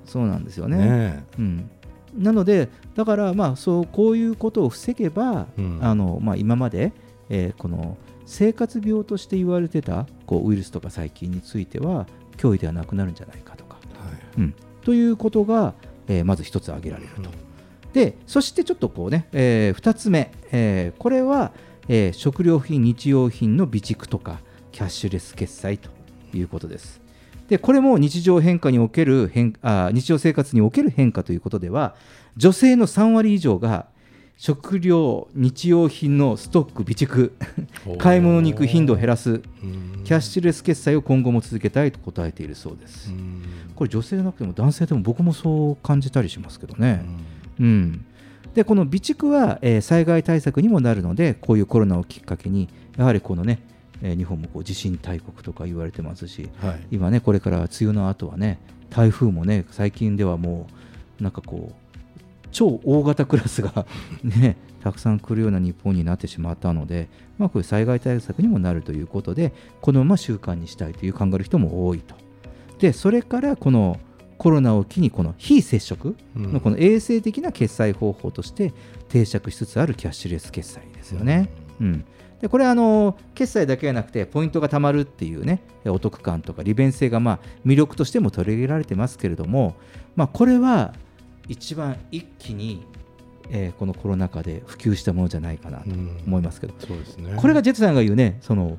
Speaker 1: そうなんですよね。
Speaker 5: ね
Speaker 1: うん、なので、だからまあそうこういうことを防げば、
Speaker 5: うん。
Speaker 1: あのまあ、今まで、えーこの生活病として言われてたこうウイルスとか細菌については脅威ではなくなるんじゃないかとか、
Speaker 5: はい。
Speaker 1: うん、ということが、えーまず一つ挙げられると。でそしてちょっとこうね、え2つ目、えーこれは、えー食料品、日用品の備蓄とかキャッシュレス決済ということです。でこれも日常変化における変あ日常生活における変化ということでは女性の3割以上が食料、日用品のストック、備蓄買い物に行く頻度を減らすキャッシュレス決済を今後も続けたいと答えているそうです。これ女性じゃなくても男性でも僕もそう感じたりしますけどね。うん、でこの備蓄は、えー災害対策にもなるのでこういうコロナをきっかけにやはりこのね、えー日本もこう地震大国とか言われてますし、
Speaker 5: はい
Speaker 1: 今ねこれから梅雨の後はね台風もね最近ではもうなんかこう超大型クラスが ねたくさん来るような日本になってしまったので、まあ、こういう災害対策にもなるということでこのまま習慣にしたいという考える人も多いと。でそれからこのコロナを機にこの非接触のこの衛生的な決済方法として定着しつつあるキャッシュレス決済ですよね。うん。でこれはあの決済だけじゃなくてポイントがたまるっていうねお得感とか利便性がまあ魅力としても取り入れられてますけれども、まあ、これは一番一気に、えーこのコロナ禍で普及したものじゃないかなと思いますけど、
Speaker 5: そうですね。
Speaker 1: これがジェットさんが言うねその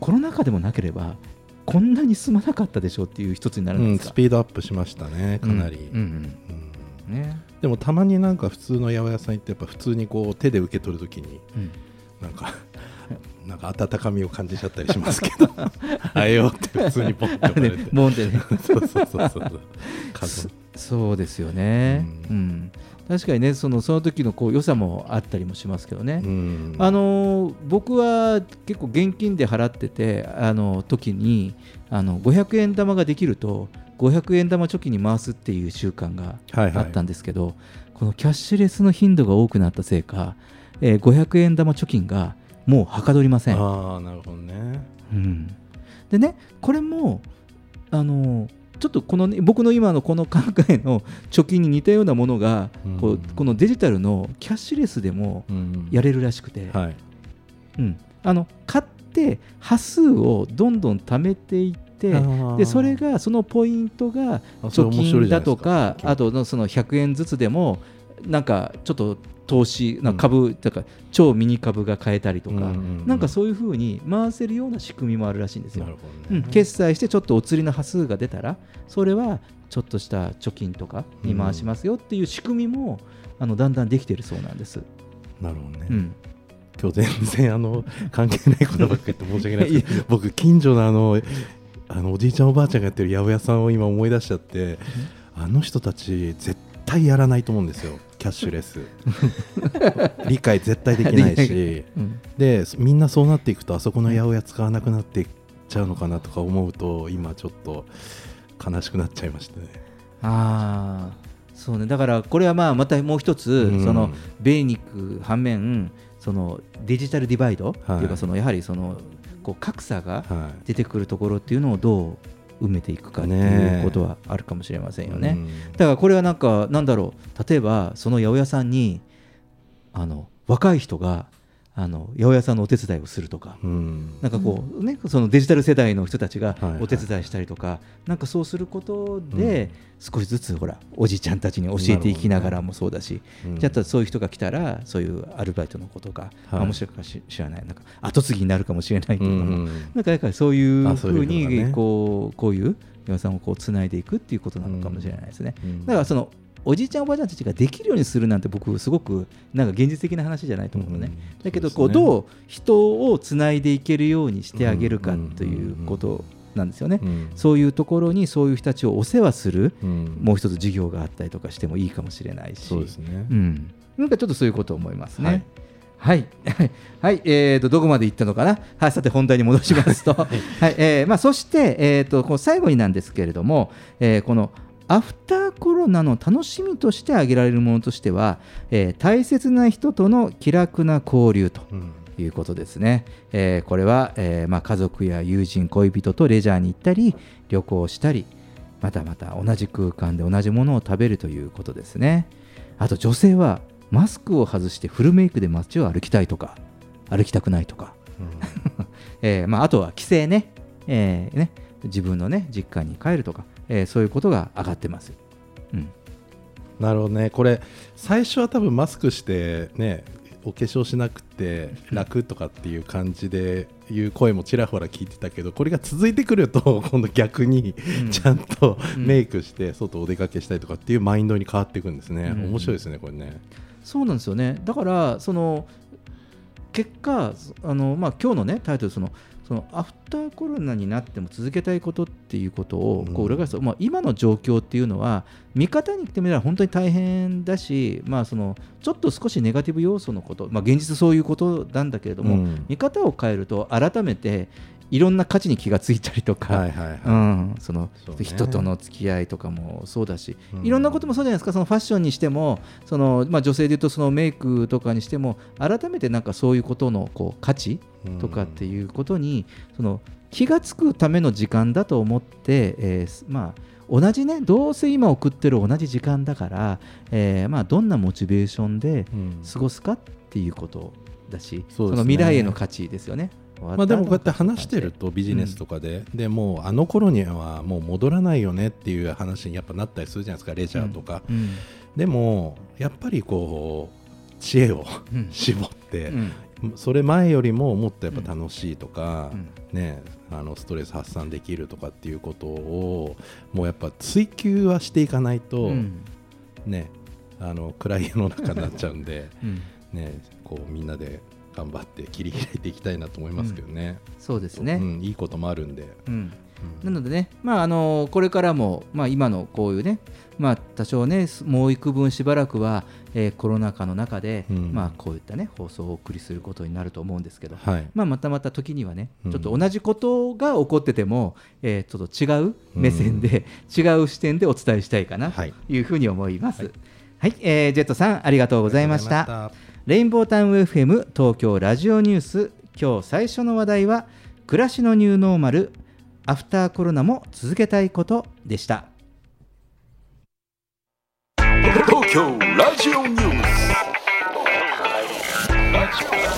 Speaker 1: コロナ禍でもなければこんなに進まなかったでしょうっていう一つになるん
Speaker 5: うん、
Speaker 1: ですか、
Speaker 5: スピードアップしましたねかなり、でもたまになんか普通の八百屋さん行ってやっぱ普通にこう手で受け取るときに、
Speaker 1: うん。
Speaker 5: なんか なんか温かみを感じちゃったりしますけど あえようって普通にポンって
Speaker 1: あれ
Speaker 5: 置かれて、
Speaker 1: ねボンってね。
Speaker 5: そうそうそうそう。数
Speaker 1: そうですよね、うん確かにねそのその時のこう良さもあったりもしますけどね、
Speaker 5: うん。
Speaker 1: あのー僕は結構現金で払っててあの時にあの500円玉ができると500円玉貯金に回すっていう習慣が
Speaker 5: はいはい。
Speaker 1: あったんですけど、このキャッシュレスの頻度が多くなったせいか、えー500円玉貯金がもうはかどりません。
Speaker 5: ああなるほどね。
Speaker 1: うん、でねこれもあのちょっとこの、ね、僕の今のこの考えの貯金に似たようなものが、こうこのデジタルのキャッシュレスでもやれるらしくて、
Speaker 5: はい。
Speaker 1: うん、あの買って端数をどんどん貯めていってでそれがそのポイントが貯金だと
Speaker 5: か
Speaker 1: あとのその100円ずつでもなんかちょっと投資な株とか超ミニ株が買えたりとか、
Speaker 5: うんうんうん。
Speaker 1: なんかそういうふうに回せるような仕組みもあるらしいんですよ。
Speaker 5: なるほ
Speaker 1: うん、決済してちょっとお釣りの端数が出たらそれはちょっとした貯金とかに回しますよっていう仕組みも、あのだんだんできてるそうなんです。
Speaker 5: なるほどね、
Speaker 1: うん。
Speaker 5: 今日全然あの関係ないことばっかり言って申し訳ないですけど僕近所のあのあのおじいちゃんおばあちゃんがやってる八百屋さんを今思い出しちゃってあの人たち絶対やらないと思うんですよ。キャッシュレス。理解絶対できないし。でみんなそうなっていくとあそこの八百屋使わなくなっていっちゃうのかなとか思うと今ちょっと悲しくなっちゃいましたね。
Speaker 1: ああそうね。だからこれはまあまたもう一つ、
Speaker 5: うん。
Speaker 1: そのベーニック反面そのデジタルディバイドっていう
Speaker 5: はい。
Speaker 1: かそのやはりそのこう格差が
Speaker 5: はい。
Speaker 1: 出てくるところっていうのをどう埋めていくかっていうことはあるかもしれませんよね。
Speaker 5: うん。
Speaker 1: だからこれはなんかなんだろう。例えばその八百屋さんにあの若い人があの八百屋さんのお手伝いをするとか、
Speaker 5: うん。
Speaker 1: なんかこうねそのデジタル世代の人たちが
Speaker 5: はいはい。
Speaker 1: お手伝いしたりとか、なんかそうすることで少しずつほらおじちゃんたちに教えていきながらもそうだし、
Speaker 5: うん。
Speaker 1: じゃあそういう人が来たらそういうアルバイトのことが、まあ
Speaker 5: はい。
Speaker 1: 面白いかし知らないなんか後継ぎになるかもしれないけれども、
Speaker 5: うん
Speaker 1: なんかだからそういう
Speaker 5: あそういう
Speaker 1: ふうに
Speaker 5: ことだね。
Speaker 1: こうこういう八百屋さんをこうつないでいくっていうことなのかもしれないですね。
Speaker 5: うん。
Speaker 1: だからそのおじいちゃんおばあちゃんたちができるようにするなんて僕すごくなんか現実的な話じゃないと思うのね、だけどこうどう人をつないでいけるようにしてあげるかということなんですよね、
Speaker 5: うん
Speaker 1: そういうところにそういう人たちをお世話する、
Speaker 5: うん。
Speaker 1: もう一つ授業があったりとかしてもいいかもしれないし。
Speaker 5: そうですね。
Speaker 1: うん、なんかちょっとそういうことを思いますね。はい、はい、えー、とどこまで行ったのかな、はい、さて本題に戻しますと、はい。えーまあ、そして、えー、とこう最後になんですけれども、えーこのアフターコロナの楽しみとして挙げられるものとしては、えー大切な人との気楽な交流ということですね。えーこれは、えーまあ、家族や友人、恋人とレジャーに行ったり、旅行したり、またまた同じ空間で同じものを食べるということですね。あと女性はマスクを外してフルメイクで街を歩きたいとか、歩きたくないとか、えーまあ、あとは帰省ね,、えーね、自分の、ね、実家に帰るとか、えーそういうことが上がってます。うん。
Speaker 5: なるほどね。これ最初は多分マスクしてねお化粧しなくて楽とかっていう感じでいう声もちらほら聞いてたけどこれが続いてくると 今度逆に
Speaker 1: うん。
Speaker 5: ちゃんと
Speaker 1: うん。
Speaker 5: メイクして外お出かけしたりとかっていうマインドに変わっていくんですね、
Speaker 1: うん。
Speaker 5: 面白いですねこれね。
Speaker 1: そうなんですよね。だからその結果あのまあ今日のねタイトルそのそのアフターコロナになっても続けたいことっていうことをこう裏返すと、まあ、今の状況っていうのは見方に来てみれば本当に大変だし、まあ、そのちょっと少しネガティブ要素のこと、まあ、現実そういうことなんだけれども、
Speaker 5: うん。
Speaker 1: 見方を変えると改めていろんな価値に気がついたりとか、人との付き合いとかもそうだし、
Speaker 5: うん。
Speaker 1: いろんなこともそうじゃないですかそのファッションにしても。その、まあ、女性でいうとそのメイクとかにしても改めてなんかそういうことのこう価値とかっていうことに、その気がつくための時間だと思って、えーまあ同じねどうせ今送ってる同じ時間だから、えーまあ、どんなモチベーションで過ごすかっていうことだし、
Speaker 5: そうですね。
Speaker 1: の未来への価値ですよね。
Speaker 5: まあ、でもこうやって話してるとビジネスとかで、でもうあの頃にはもう戻らないよねっていう話にやっぱなったりするじゃないですかレジャーとか、
Speaker 1: うん。
Speaker 5: でもやっぱりこう知恵を
Speaker 1: うん。
Speaker 5: 絞って、
Speaker 1: うん。
Speaker 5: それ前よりももっとやっぱ楽しいとか、ね、あのストレス発散できるとかっていうことをもうやっぱ追求はしていかないと、
Speaker 1: うん。
Speaker 5: ね、あの暗い世の中になっちゃうんで、
Speaker 1: うん。
Speaker 5: ね、こうみんなで頑張って切り開いていきたいなと思いますけどね、
Speaker 1: そうですね、
Speaker 5: うんいいこともあるんで、
Speaker 1: うん。なのでね、まああのこれからも、まあ、今のこういうね、まあ、多少ね、すもう幾分しばらくは、えーコロナ禍の中で、
Speaker 5: うん。
Speaker 1: まあ、こういったね、放送をお送りすることになると思うんですけど、
Speaker 5: はい。
Speaker 1: まあ、またまた時にはね、
Speaker 5: うん。
Speaker 1: ちょっと同じことが起こってても、えーちょっと違う目線で、違う視点でお伝えしたいかなというふうに思います。はい、えージェットさん、ありがとうございました。レインボータウン FM 東京ラジオニュース。今日最初の話題は暮らしのニューノーマル。アフターコロナも続けたいことでした。
Speaker 6: 東京ラジオニュース。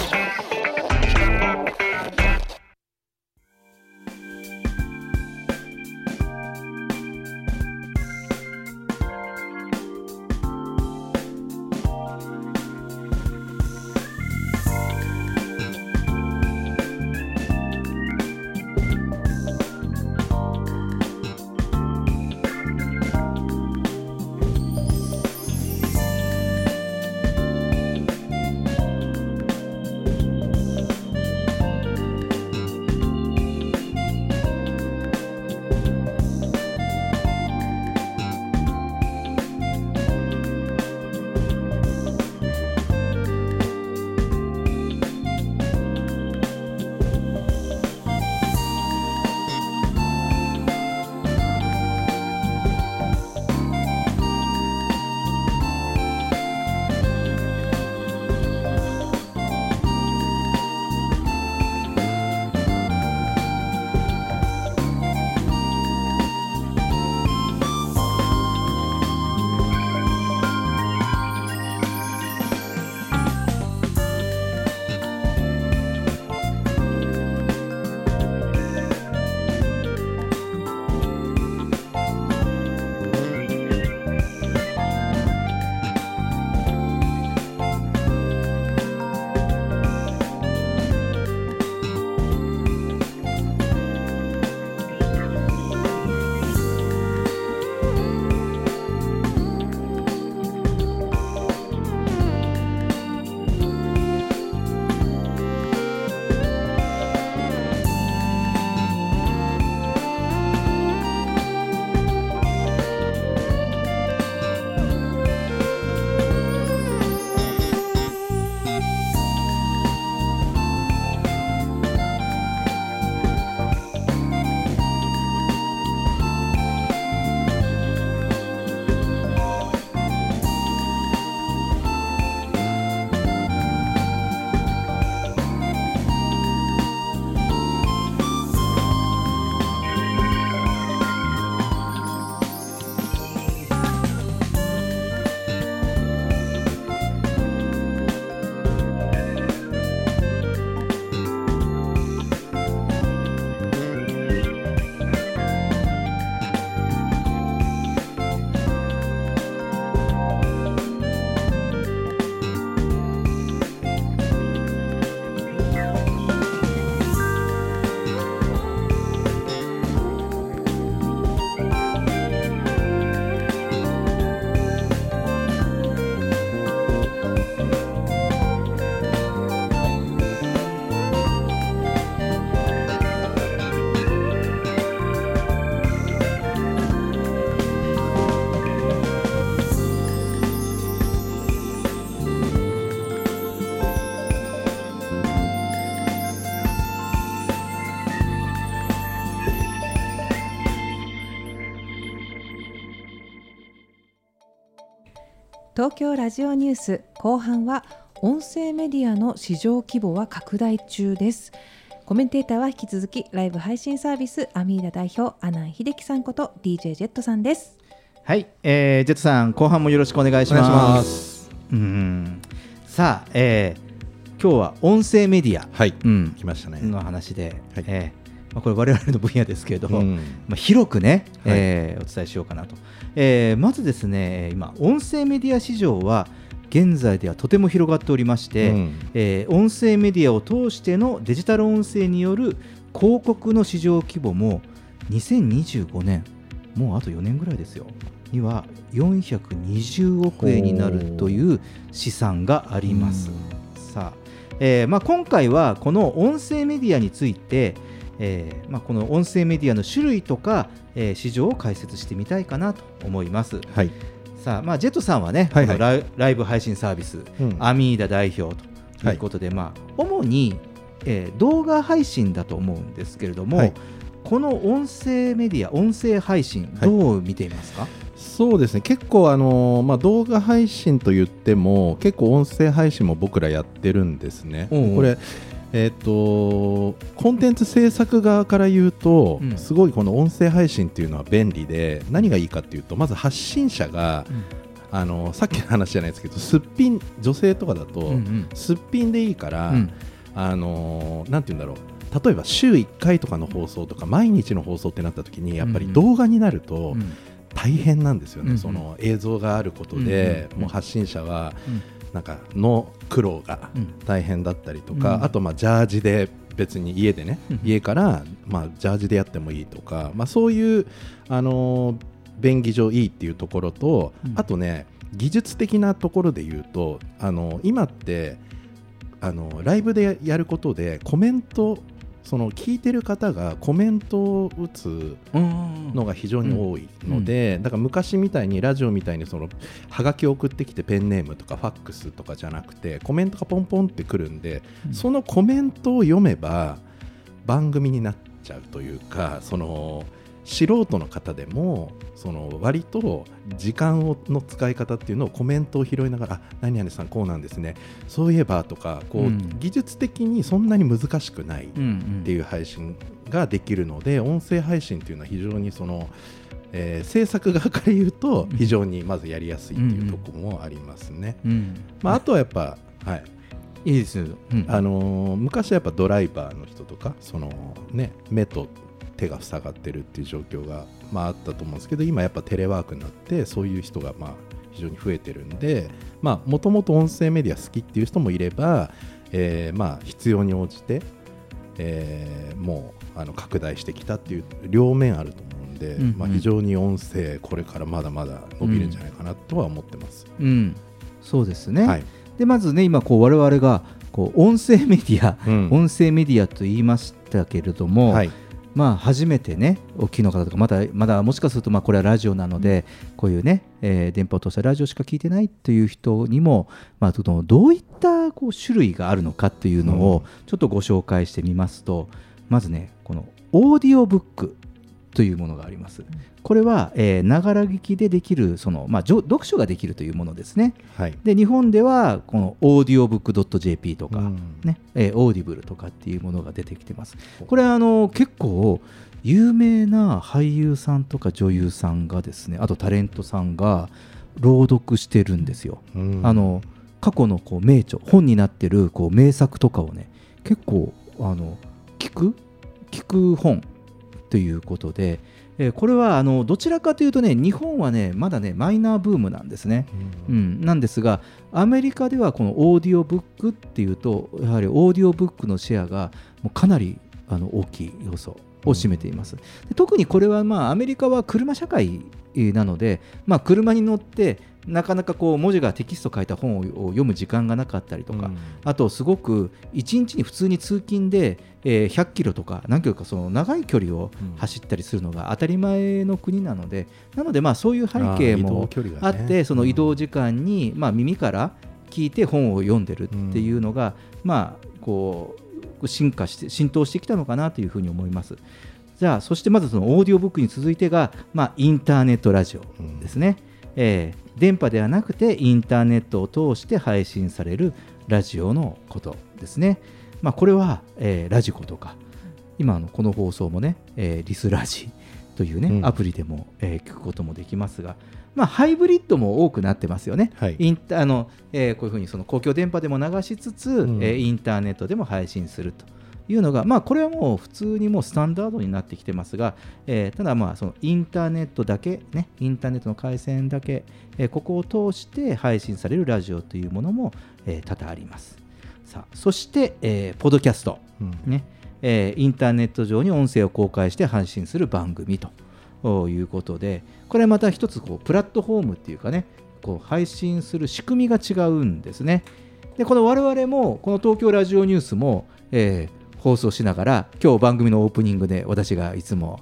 Speaker 2: 東京ラジオニュース。後半は音声メディアの市場規模は拡大中です。コメンテーターは引き続きライブ配信サービスアミーダ代表阿南秀樹さんこと DJ ジェットさんです。
Speaker 1: はい、えー、ジェットさん後半もよろしくお願いします。うん。さあ、えー、今日は音声メディア、
Speaker 5: はい。
Speaker 1: うん、
Speaker 5: 来ましたね。
Speaker 1: の話で、
Speaker 5: はい。
Speaker 1: えーまあ、これ我々の分野ですけれども、
Speaker 5: うん。
Speaker 1: まあ、広くね、
Speaker 5: はい。
Speaker 1: えーお伝えしようかなと、えーまずですね今音声メディア市場は現在ではとても広がっておりまして、
Speaker 5: うん。
Speaker 1: えー音声メディアを通してのデジタル音声による広告の市場規模も2025年もうあと4年ぐらいですよ。には420億円になるという試算があります。さあえーまあ、今回はこの音声メディアについて、えーまあ、この音声メディアの種類とか、えー市場を解説してみたいかなと思います。
Speaker 5: はい。
Speaker 1: さあ、まあ、ジェットさんはね、
Speaker 5: はいはい。
Speaker 1: ライライブ配信サービス、
Speaker 5: うん。
Speaker 1: アミーダ代表ということで、まあ、主に、えー動画配信だと思うんですけれども、
Speaker 5: はい。
Speaker 1: この音声メディア、音声配信、どう見ていますか、
Speaker 5: そうですね。結構あの、まあ、動画配信と言っても結構音声配信も僕らやってるんですね。
Speaker 1: おうおう。
Speaker 5: これえー、とコンテンツ制作側から言うと、
Speaker 1: うん。
Speaker 5: すごいこの音声配信っていうのは便利で何がいいかっていうとまず発信者が、あのさっきの話じゃないですけどすっぴん女性とかだと、
Speaker 1: うんうん。
Speaker 5: すっぴんでいいから、
Speaker 1: うん。
Speaker 5: あのなんて言うんだろう。例えば週1回とかの放送とか毎日の放送ってなった時にやっぱり動画になると大変なんですよね、
Speaker 1: うん
Speaker 5: その映像があることで、
Speaker 1: うん。
Speaker 5: もう発信者は。
Speaker 1: うん
Speaker 5: なんかの苦労が
Speaker 1: うん。
Speaker 5: 大変だったりとか、
Speaker 1: うん。
Speaker 5: あとまあジャージで別に家でね、
Speaker 1: うん。
Speaker 5: 家からまあジャージでやってもいいとか、まあ、そういう、あのー便宜上いいっていうところと、
Speaker 1: うん。
Speaker 5: あとね技術的なところで言うと、あの今ってあのライブでやることでコメントその聞いてる方がコメントを打つのが非常に多いので、だから昔みたいにラジオみたいにそのはがきを送ってきてペンネームとかファックスとかじゃなくてコメントがポンポンってくるんで、そのコメントを読めば番組になっちゃうというかその素人の方でもその割と時間をの使い方っていうのをコメントを拾いながらあ何々さんこうなんですね。そういえばとかこう、
Speaker 1: うん。
Speaker 5: 技術的にそんなに難しくないっ
Speaker 1: うんうん。
Speaker 5: ていう配信ができるので音声配信っていうのは非常にその、えー制作側から言うと非常にまずやりやすいっていうところもありますね。
Speaker 1: うん。
Speaker 5: まあ、あとはやっぱ、はい、
Speaker 1: いいですよ、うん。
Speaker 5: あのー昔はやっぱドライバーの人とかその、ね、目と手が塞がってるっていう状況が、まあ、あったと思うんですけど今やっぱテレワークになってそういう人がまあ非常に増えてるんでもともと音声メディア好きっていう人もいれば、えーまあ必要に応じて、えーもうあの拡大してきたっていう両面あると思うんで、
Speaker 1: うんうん。
Speaker 5: まあ、非常に音声これからまだまだ伸びるんじゃないかなとは思ってます。
Speaker 1: うん、そうですね。
Speaker 5: はい。
Speaker 1: でまずね今こう我々がこう音声メディア、
Speaker 5: うん。
Speaker 1: 音声メディアと言いましたけれども、
Speaker 5: はい
Speaker 1: まあ初めてねお聞きの方とかまだまだもしかするとまあこれはラジオなので、こういうね、えー電波を通したラジオしか聞いてないという人にもまあどういったこう種類があるのかっていうのをちょっとご紹介してみますと、まずねこのオーディオブックというものがあります。これはながら聞きでできるその、まあ、読書ができるというものですね。
Speaker 5: はい
Speaker 1: で日本ではこのオーディオブックドット JP とか、ねえー Audible とかっていうものが出てきてます。これあの結構有名な俳優さんとか女優さんがですねあとタレントさんが朗読してるんですよ。
Speaker 5: うん
Speaker 1: あの過去のこう名著本になってるこう名作とかをね結構あの聞く聞く本ということで、えーこれはあのどちらかというとね日本はねまだねマイナーブームなんですね。うん、なんですがアメリカではこのオーディオブックっていうとやはりオーディオブックのシェアがもうかなりあの大きい要素を占めています。で特にこれはまあアメリカは車社会えーなので、まあ、車に乗ってなかなかこう文字がテキスト書いた本を読む時間がなかったりとか、あとすごく1日に普通に通勤で、えー100キロとか何キロかその長い距離を走ったりするのが当たり前の国なので、なのでまあそういう背景もあって、その移動時間にまあ耳から聞いて本を読んでるっていうのが、まあこう進化して浸透してきたのかなというふうに思います。じゃあそしてまずそのオーディオブックに続いてが、まあ、インターネットラジオですね、えー電波ではなくてインターネットを通して配信されるラジオのことですね、まあ、これは、えーラジコとか今のこの放送もね、えーリスラジというね、
Speaker 5: うん。
Speaker 1: アプリでも、えー聞くこともできますが、まあ、ハイブリッドも多くなってますよね、インタあのえーこういうふうにその公共電波でも流しつつ、
Speaker 5: ん。
Speaker 1: えーインターネットでも配信するというのが、まあ、これはもう普通にもうスタンダードになってきてますが、えーただまあそのインターネットだけ、ね、インターネットの回線だけ、えーここを通して配信されるラジオというものも、えー多々あります。さあそして、えーポッドキャスト、ねえーインターネット上に音声を公開して配信する番組ということでこれはまた一つこうプラットフォームっていうかねこう配信する仕組みが違うんですね。でこの我々もこの東京ラジオニュースも、えー放送しながら今日番組のオープニングで私がいつも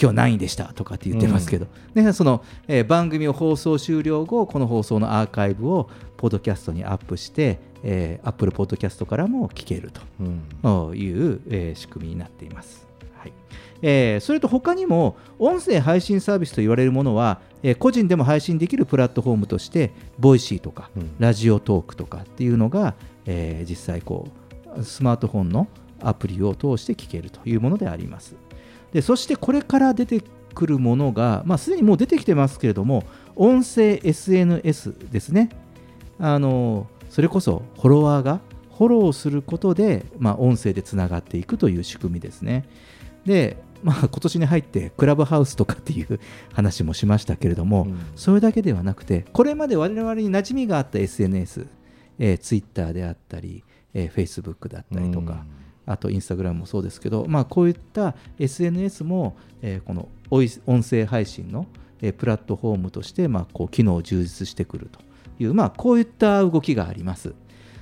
Speaker 1: 今日何位でしたとかって言ってますけど、ね、その、えー番組を放送終了後この放送のアーカイブをポッドキャストにアップして、えー、Apple ポッドキャストからも聞けるという、えー仕組みになっています。はい。えーそれと他にも音声配信サービスと言われるものは、えー個人でも配信できるプラットフォームとして Voicy とか、ラジオトークとかっていうのが、えー実際こうスマートフォンのアプリを通して聞けるというものであります。でそしてこれから出てくるものが、まあ、すでにもう出てきてますけれども音声 SNS ですね。あのそれこそフォロワーがフォローすることで、まあ、音声でつながっていくという仕組みですね。で、まあ、今年に入ってクラブハウスとかっていう話もしましたけれども、それだけではなくてこれまで我々に馴染みがあった SNS、えー、Twitter であったり、えー、Facebook だったりとか、あとインスタグラムもそうですけど、まあ、こういった SNS も、えーこの音声配信の、えープラットフォームとして、まあ、こう機能を充実してくるという、まあ、こういった動きがあります。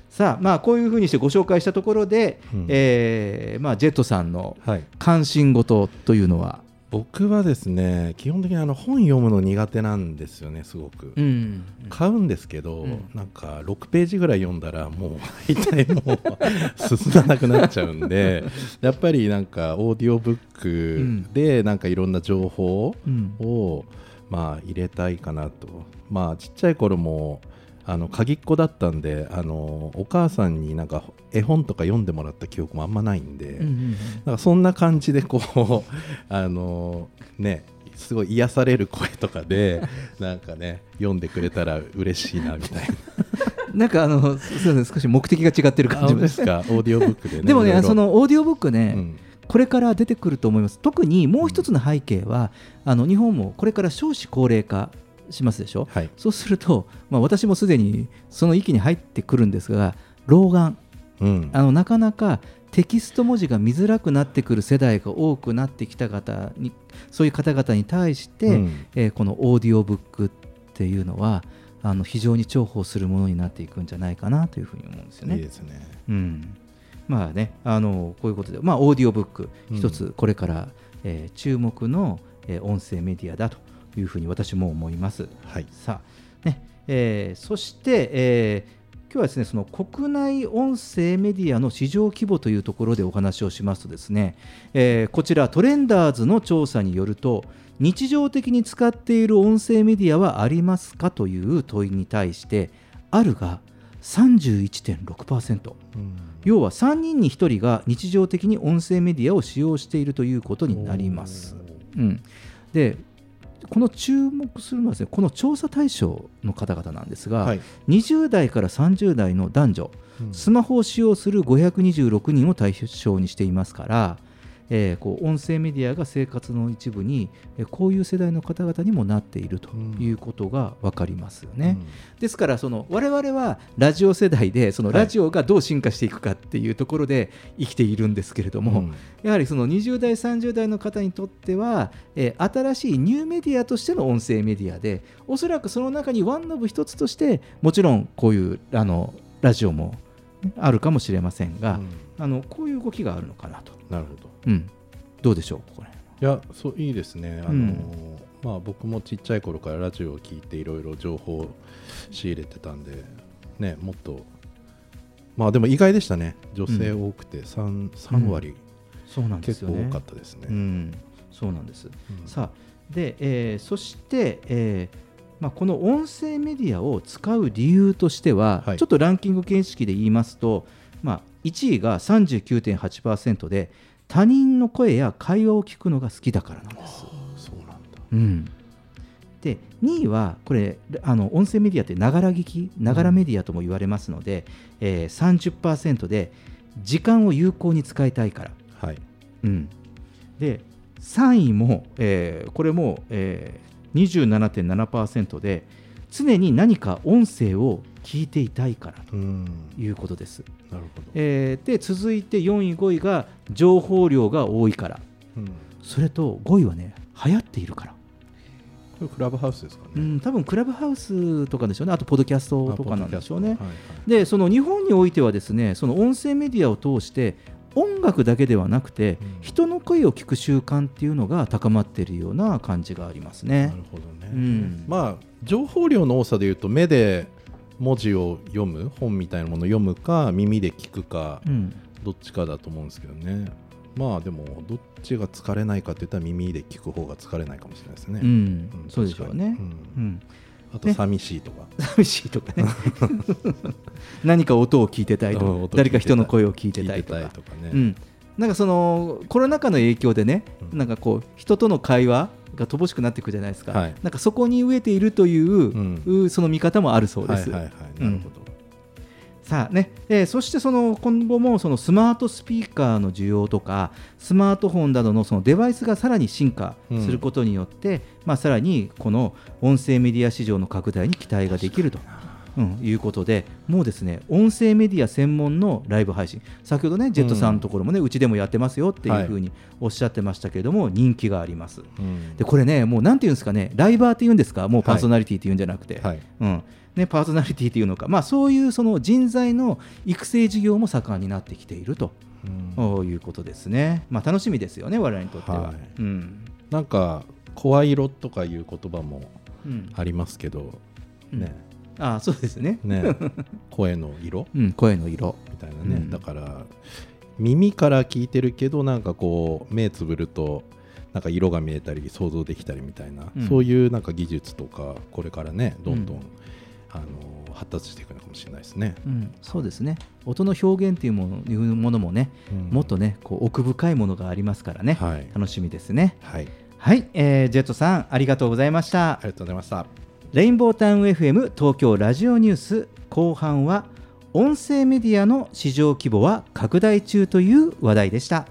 Speaker 1: さあ、まあ、こういうふうにしてご紹介したところで、えーまあ、ジェットさんの関心事というのは、
Speaker 5: 僕はですね基本的にあの本読むの苦手なんですよねすごく、
Speaker 1: うん
Speaker 5: 買うんですけど、
Speaker 1: うん。
Speaker 5: なんか6ページぐらい読んだらもう大体もう進まなくなっちゃうんで やっぱりなんかオーディオブックでなんかいろんな情報
Speaker 1: うん。
Speaker 5: を、まあ入れたいかなと。まあちっちゃい頃もあの鍵っ子だったんであのお母さんになんか絵本とか読んでもらった記憶もあんまないんで、
Speaker 1: うんうんうん。
Speaker 5: なんかそんな感じでこう あのねすごい癒される声とかで なんかね読んでくれたら嬉しいなみたいな。
Speaker 1: なんかあのすすいません少し目的が違ってる感じ
Speaker 5: ですか？オーディオブックでね
Speaker 1: でもねそのオーディオブックね、
Speaker 5: うん。
Speaker 1: これから出てくると思います。特にもう一つの背景は、あの日本もこれから少子高齢化しますでしょ、そうすると、まあ、私もすでにその域に入ってくるんですが老眼、
Speaker 5: うん。
Speaker 1: あのなかなかテキスト文字が見づらくなってくる世代が多くなってきた方にそういう方々に対して、
Speaker 5: うん。
Speaker 1: えーこのオーディオブックっていうのはあの非常に重宝するものになっていくんじゃないかなというふうに思うんですよね。
Speaker 5: いいですね。
Speaker 1: うん、まあねあのこういうことで、まあ、オーディオブック
Speaker 5: うん。
Speaker 1: 一つこれから、えー注目の、えー音声メディアだというふうに私も思います。
Speaker 5: はい、
Speaker 1: さあねえーそして、えー今日はですねその国内音声メディアの市場規模というところでお話をしますとですね、えーこちらトレンダーズの調査によると日常的に使っている音声メディアはありますかという問いに対してあるが31.6%、要は3人に1人が日常的に音声メディアを使用しているということになります。うん、でこの注目するのはですねこの調査対象の方々なんですが、
Speaker 5: はい。
Speaker 1: 20代から30代の男女、スマホを使用する526人を対象にしていますから、えーこう音声メディアが生活の一部に、えーこういう世代の方々にもなっているということが分かりますよね。ですからその我々はラジオ世代でそのラジオがどう進化していくかっていうところで生きているんですけれども、
Speaker 5: うん。
Speaker 1: やはりその20代30代の方にとっては、えー新しいニューメディアとしての音声メディアでおそらくその中にワンノブ一つとしてもちろんこういうあのラジオもねあるかもしれませんが、あのこういう動きがあるのかなと。
Speaker 5: なるほど、
Speaker 1: うん、どうでしょうこれ。
Speaker 5: いやそういいですね。あの、
Speaker 1: うん。
Speaker 5: まあ、僕もちっちゃい頃からラジオを聞いていろいろ情報を仕入れてたんで、ね、もっとまあでも意外でしたね。女性多くて 3,、3割、
Speaker 1: そうなんですよね。
Speaker 5: 結構多かったですね、
Speaker 1: うん、そうなんです。さあで、えーそして、えーまあ、この音声メディアを使う理由としては、ちょっとランキング形式で言いますと、まあ、1位が39.8%で他人の声や会話を聞くのが好きだからなんです。
Speaker 5: そうなんだ、
Speaker 1: うん、で2位はこれあの音声メディアってながら聞きながらメディアとも言われますので、えー、30%で時間を有効に使いたいから。
Speaker 5: はい
Speaker 1: うん、で3位も、えーこれも、えー、27.7%で常に何か音声を聞いていたいからということです。
Speaker 5: なるほど、
Speaker 1: えーで続いて4位5位が情報量が多いから、
Speaker 5: うん。
Speaker 1: それと5位はね流行っているから。
Speaker 5: これクラブハウスですかね。
Speaker 1: うん、多分クラブハウスとかでしょうね、あとポッドキャストとかなんでしょうね。
Speaker 5: あポッドキャスト。はい。
Speaker 1: で、その日本においてはですね、その音声メディアを通して、音楽だけではなくて、人の声を聞く習慣っていうのが高まっているような感じがありますね。なる
Speaker 5: ほどね。
Speaker 1: うん、
Speaker 5: まあ情報量の多さでいうと目で文字を読む本みたいなものを読むか耳で聞くか、
Speaker 1: うん。
Speaker 5: どっちかだと思うんですけどね。まあでもどっちが疲れないかって言ったら耳で聞く方が疲れないかもしれないですね。
Speaker 1: うん。そうでしょうね。うん。
Speaker 5: あと寂しいとか、
Speaker 1: 寂しいとかね。何か音を聞いてたいとか、誰か人の声を聞いてたいとか。
Speaker 5: 聞いてたいとかね。
Speaker 1: うん、なんかそのコロナ禍の影響でね、なんかこう人との会話が乏しくなっていくじゃないですか、
Speaker 5: はい。
Speaker 1: なんかそこに飢えているという、うその見方もあるそうです。
Speaker 5: はいはいはい。なるほど、
Speaker 1: さあね、えーそしてその今後もそのスマートスピーカーの需要とかスマートフォンなどのそのデバイスがさらに進化することによって、まあ、さらにこの音声メディア市場の拡大に期待ができると。うん、いうことで、もうですね音声メディア専門のライブ配信、先ほどね、ジェットさんのところもね、うちでもやってますよっていうふうにおっしゃってましたけれども、人気があります。
Speaker 5: うん。
Speaker 1: でこれね、もうなんていうんですかね、ライバーっていうんですか、もうパーソナリティっていうんじゃなくて、
Speaker 5: はい。
Speaker 1: うん。ね、パーソナリティっていうのか、まあ、そういうその人材の育成事業も盛んになってきていると、いうことですね。まあ、楽しみですよね、我々にとっては。
Speaker 5: はい。
Speaker 1: うん。
Speaker 5: なんか声色とかいう言葉も
Speaker 1: うん。
Speaker 5: ありますけど、
Speaker 1: うん。
Speaker 5: ね
Speaker 1: あそうですね。
Speaker 5: ね。声の色、
Speaker 1: うん声の色。
Speaker 5: みたいなね、
Speaker 1: うん。
Speaker 5: だから耳から聞いてるけどなんかこう目つぶるとなんか色が見えたり想像できたりみたいな、
Speaker 1: うん。
Speaker 5: そういうなんか技術とかこれからねどん。どん、
Speaker 1: うん
Speaker 5: あの発達していくのかもしれないですね。
Speaker 1: うん、そうですね。音の表現というものいうものもね、
Speaker 5: うん。
Speaker 1: もっとねこう奥深いものがありますからね、
Speaker 5: はい。
Speaker 1: 楽しみですね。
Speaker 5: はい、
Speaker 1: はい。えージェットさんありがとうございました。
Speaker 5: ありがとうございました。
Speaker 1: レインボータウン FM 東京ラジオニュース後半は音声メディアの市場規模は拡大中という話題でした。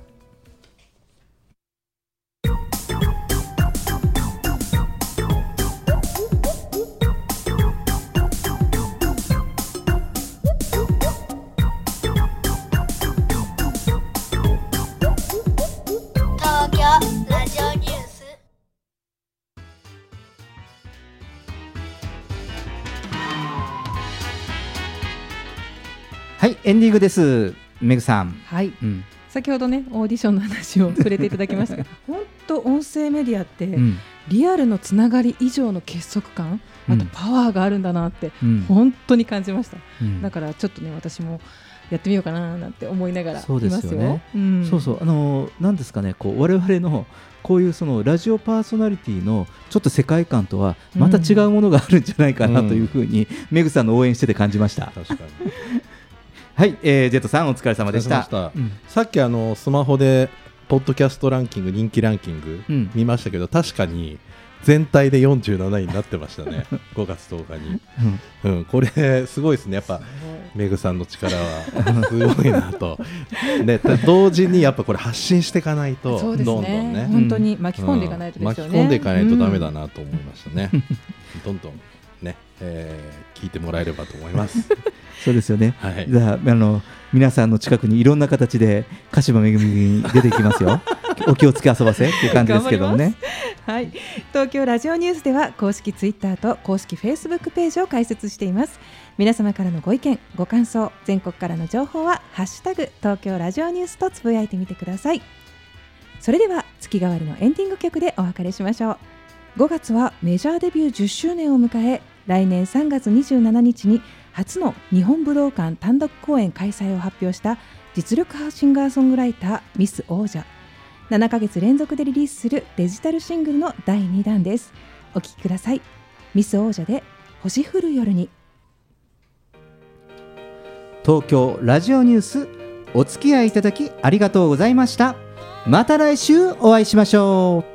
Speaker 1: エンディングですメグさん。
Speaker 2: はい、
Speaker 1: うん。
Speaker 2: 先ほどねオーディションの話を触れていただきましたが 本当音声メディアって、
Speaker 1: うん。
Speaker 2: リアルのつながり以上の結束感あと
Speaker 1: うん
Speaker 2: パワーがあるんだなって、
Speaker 1: うん。
Speaker 2: 本当に感じました、
Speaker 1: うん。
Speaker 2: だからちょっとね私もやってみようかななんて思いながらい
Speaker 1: そう
Speaker 2: ますよ。
Speaker 1: ですよね。
Speaker 2: うん。
Speaker 1: そうそう。あのなんですかねこう我々のこういうそのラジオパーソナリティのちょっと世界観とはまた違うものがあるんじゃないかなというふうに、メグさんの応援してて感じました。
Speaker 5: 確かに
Speaker 1: はい、えー、ジェットさんお疲れ様でした。
Speaker 5: した。
Speaker 1: うん。
Speaker 5: さっきあのスマホでポッドキャストランキング人気ランキング
Speaker 1: うん。
Speaker 5: 見ましたけど、確かに全体で47位になってましたね。5月10日に、うん。これすごいですね。やっぱメグさんの力は。すごいなと。で同時にやっぱこれ発信していかないとどんどんね。
Speaker 2: 本当に巻き込んでいかないとですよね。
Speaker 5: うん。巻き込んでいかないとダメだなと思いましたね、どんどん。ね、えー聞いてもらえればと思います。
Speaker 1: そうですよね。
Speaker 5: はい。
Speaker 1: じゃああの皆さんの近くにいろんな形で鹿島めぐみに出てきますよ。お気をつけ遊ばせっていう感じですけどもね。
Speaker 2: はい、東京ラジオニュースでは公式ツイッターと公式フェイスブックページを開設しています。皆様からのご意見ご感想全国からの情報はハッシュタグ東京ラジオニュースとつぶやいてみてください。それでは月替わりのエンディング曲でお別れしましょう。5月はメジャーデビュー10周年を迎え来年3月27日に初の日本武道館単独公演開催を発表した実力派シンガーソングライターミス王者7ヶ月連続でリリースするデジタルシングルの第2弾ですお聴きくださいミス王者で星降る夜に
Speaker 1: 東京ラジオニュースお付き合いいただきありがとうございました。また来週お会いしましょう。